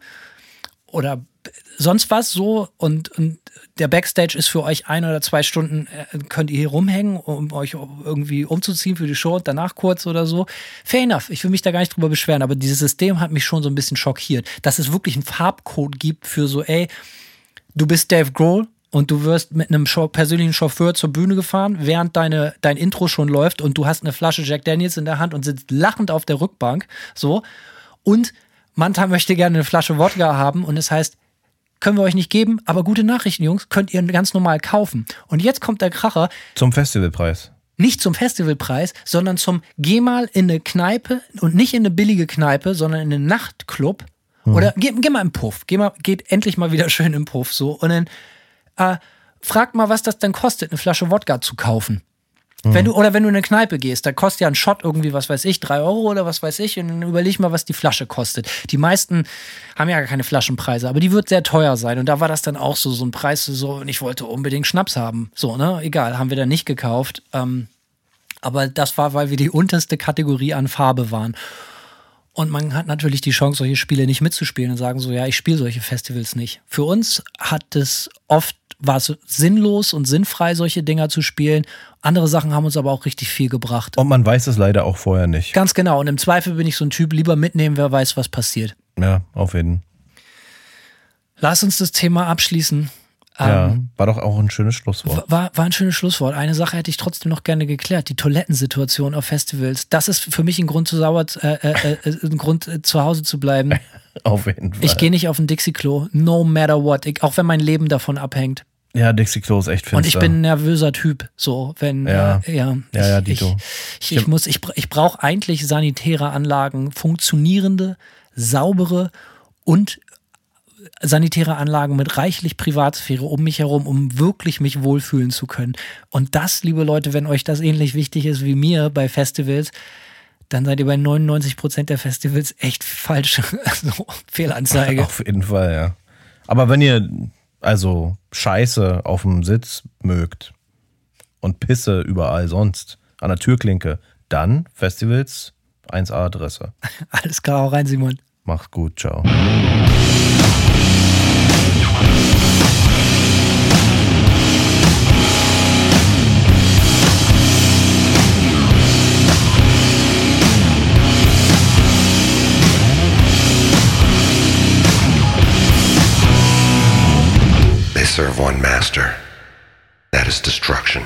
oder sonst was so und, und der Backstage ist für euch ein oder zwei Stunden, äh, könnt ihr hier rumhängen, um euch irgendwie umzuziehen für die Show und danach kurz oder so. Fair enough, ich will mich da gar nicht drüber beschweren, aber dieses System hat mich schon so ein bisschen schockiert, dass es wirklich einen Farbcode gibt für so, ey, du bist Dave Grohl, und du wirst mit einem persönlichen Chauffeur zur Bühne gefahren, während deine, dein Intro schon läuft und du hast eine Flasche Jack Daniels in der Hand und sitzt lachend auf der Rückbank. So. Und Manta möchte gerne eine Flasche Wodka haben und es heißt, können wir euch nicht geben, aber gute Nachrichten, Jungs, könnt ihr ganz normal kaufen. Und jetzt kommt der Kracher. Zum Festivalpreis. Nicht zum Festivalpreis, sondern zum Geh mal in eine Kneipe und nicht in eine billige Kneipe, sondern in einen Nachtclub. Mhm. Oder geh, geh, mal im Puff. Geh mal, geht endlich mal wieder schön im Puff so. Und dann äh, frag mal, was das denn kostet, eine Flasche Wodka zu kaufen. Mhm. Wenn du, oder wenn du in eine Kneipe gehst, da kostet ja ein Shot irgendwie, was weiß ich, drei Euro oder was weiß ich, und dann überleg mal, was die Flasche kostet. Die meisten haben ja gar keine Flaschenpreise, aber die wird sehr teuer sein. Und da war das dann auch so, so ein Preis, so, und ich wollte unbedingt Schnaps haben. So, ne? Egal, haben wir dann nicht gekauft. Ähm, aber das war, weil wir die unterste Kategorie an Farbe waren. Und man hat natürlich die Chance, solche Spiele nicht mitzuspielen und sagen so, ja, ich spiele solche Festivals nicht. Für uns hat es oft war es sinnlos und sinnfrei, solche Dinger zu spielen. Andere Sachen haben uns aber auch richtig viel gebracht. Und man weiß es leider auch vorher nicht. Ganz genau. Und im Zweifel bin ich so ein Typ, lieber mitnehmen, wer weiß, was passiert. Ja, auf jeden. Lass uns das Thema abschließen. Ja, ähm, war doch auch ein schönes Schlusswort. War, war ein schönes Schlusswort. Eine Sache hätte ich trotzdem noch gerne geklärt. Die Toilettensituation auf Festivals. Das ist für mich ein Grund, zu sauer, äh, äh, äh, ein Grund äh, zu Hause zu bleiben. auf jeden Fall. Ich gehe nicht auf ein Dixie-Klo. No matter what. Ich, auch wenn mein Leben davon abhängt. Ja, Dixie Klo ist echt finster. Und ich bin ein nervöser Typ, so wenn ja äh, ja, ja, ja Dito. Ich, ich, ich muss ich, ich brauche eigentlich sanitäre Anlagen, funktionierende, saubere und sanitäre Anlagen mit reichlich Privatsphäre um mich herum, um wirklich mich wohlfühlen zu können. Und das, liebe Leute, wenn euch das ähnlich wichtig ist wie mir bei Festivals, dann seid ihr bei 99 Prozent der Festivals echt falsch. Also Fehlanzeige. Auf jeden Fall, ja. Aber wenn ihr also Scheiße auf dem Sitz mögt und Pisse überall sonst an der Türklinke, dann Festivals 1A Adresse. Alles klar, auch rein, Simon. Mach's gut, ciao. Serve one master. That is destruction.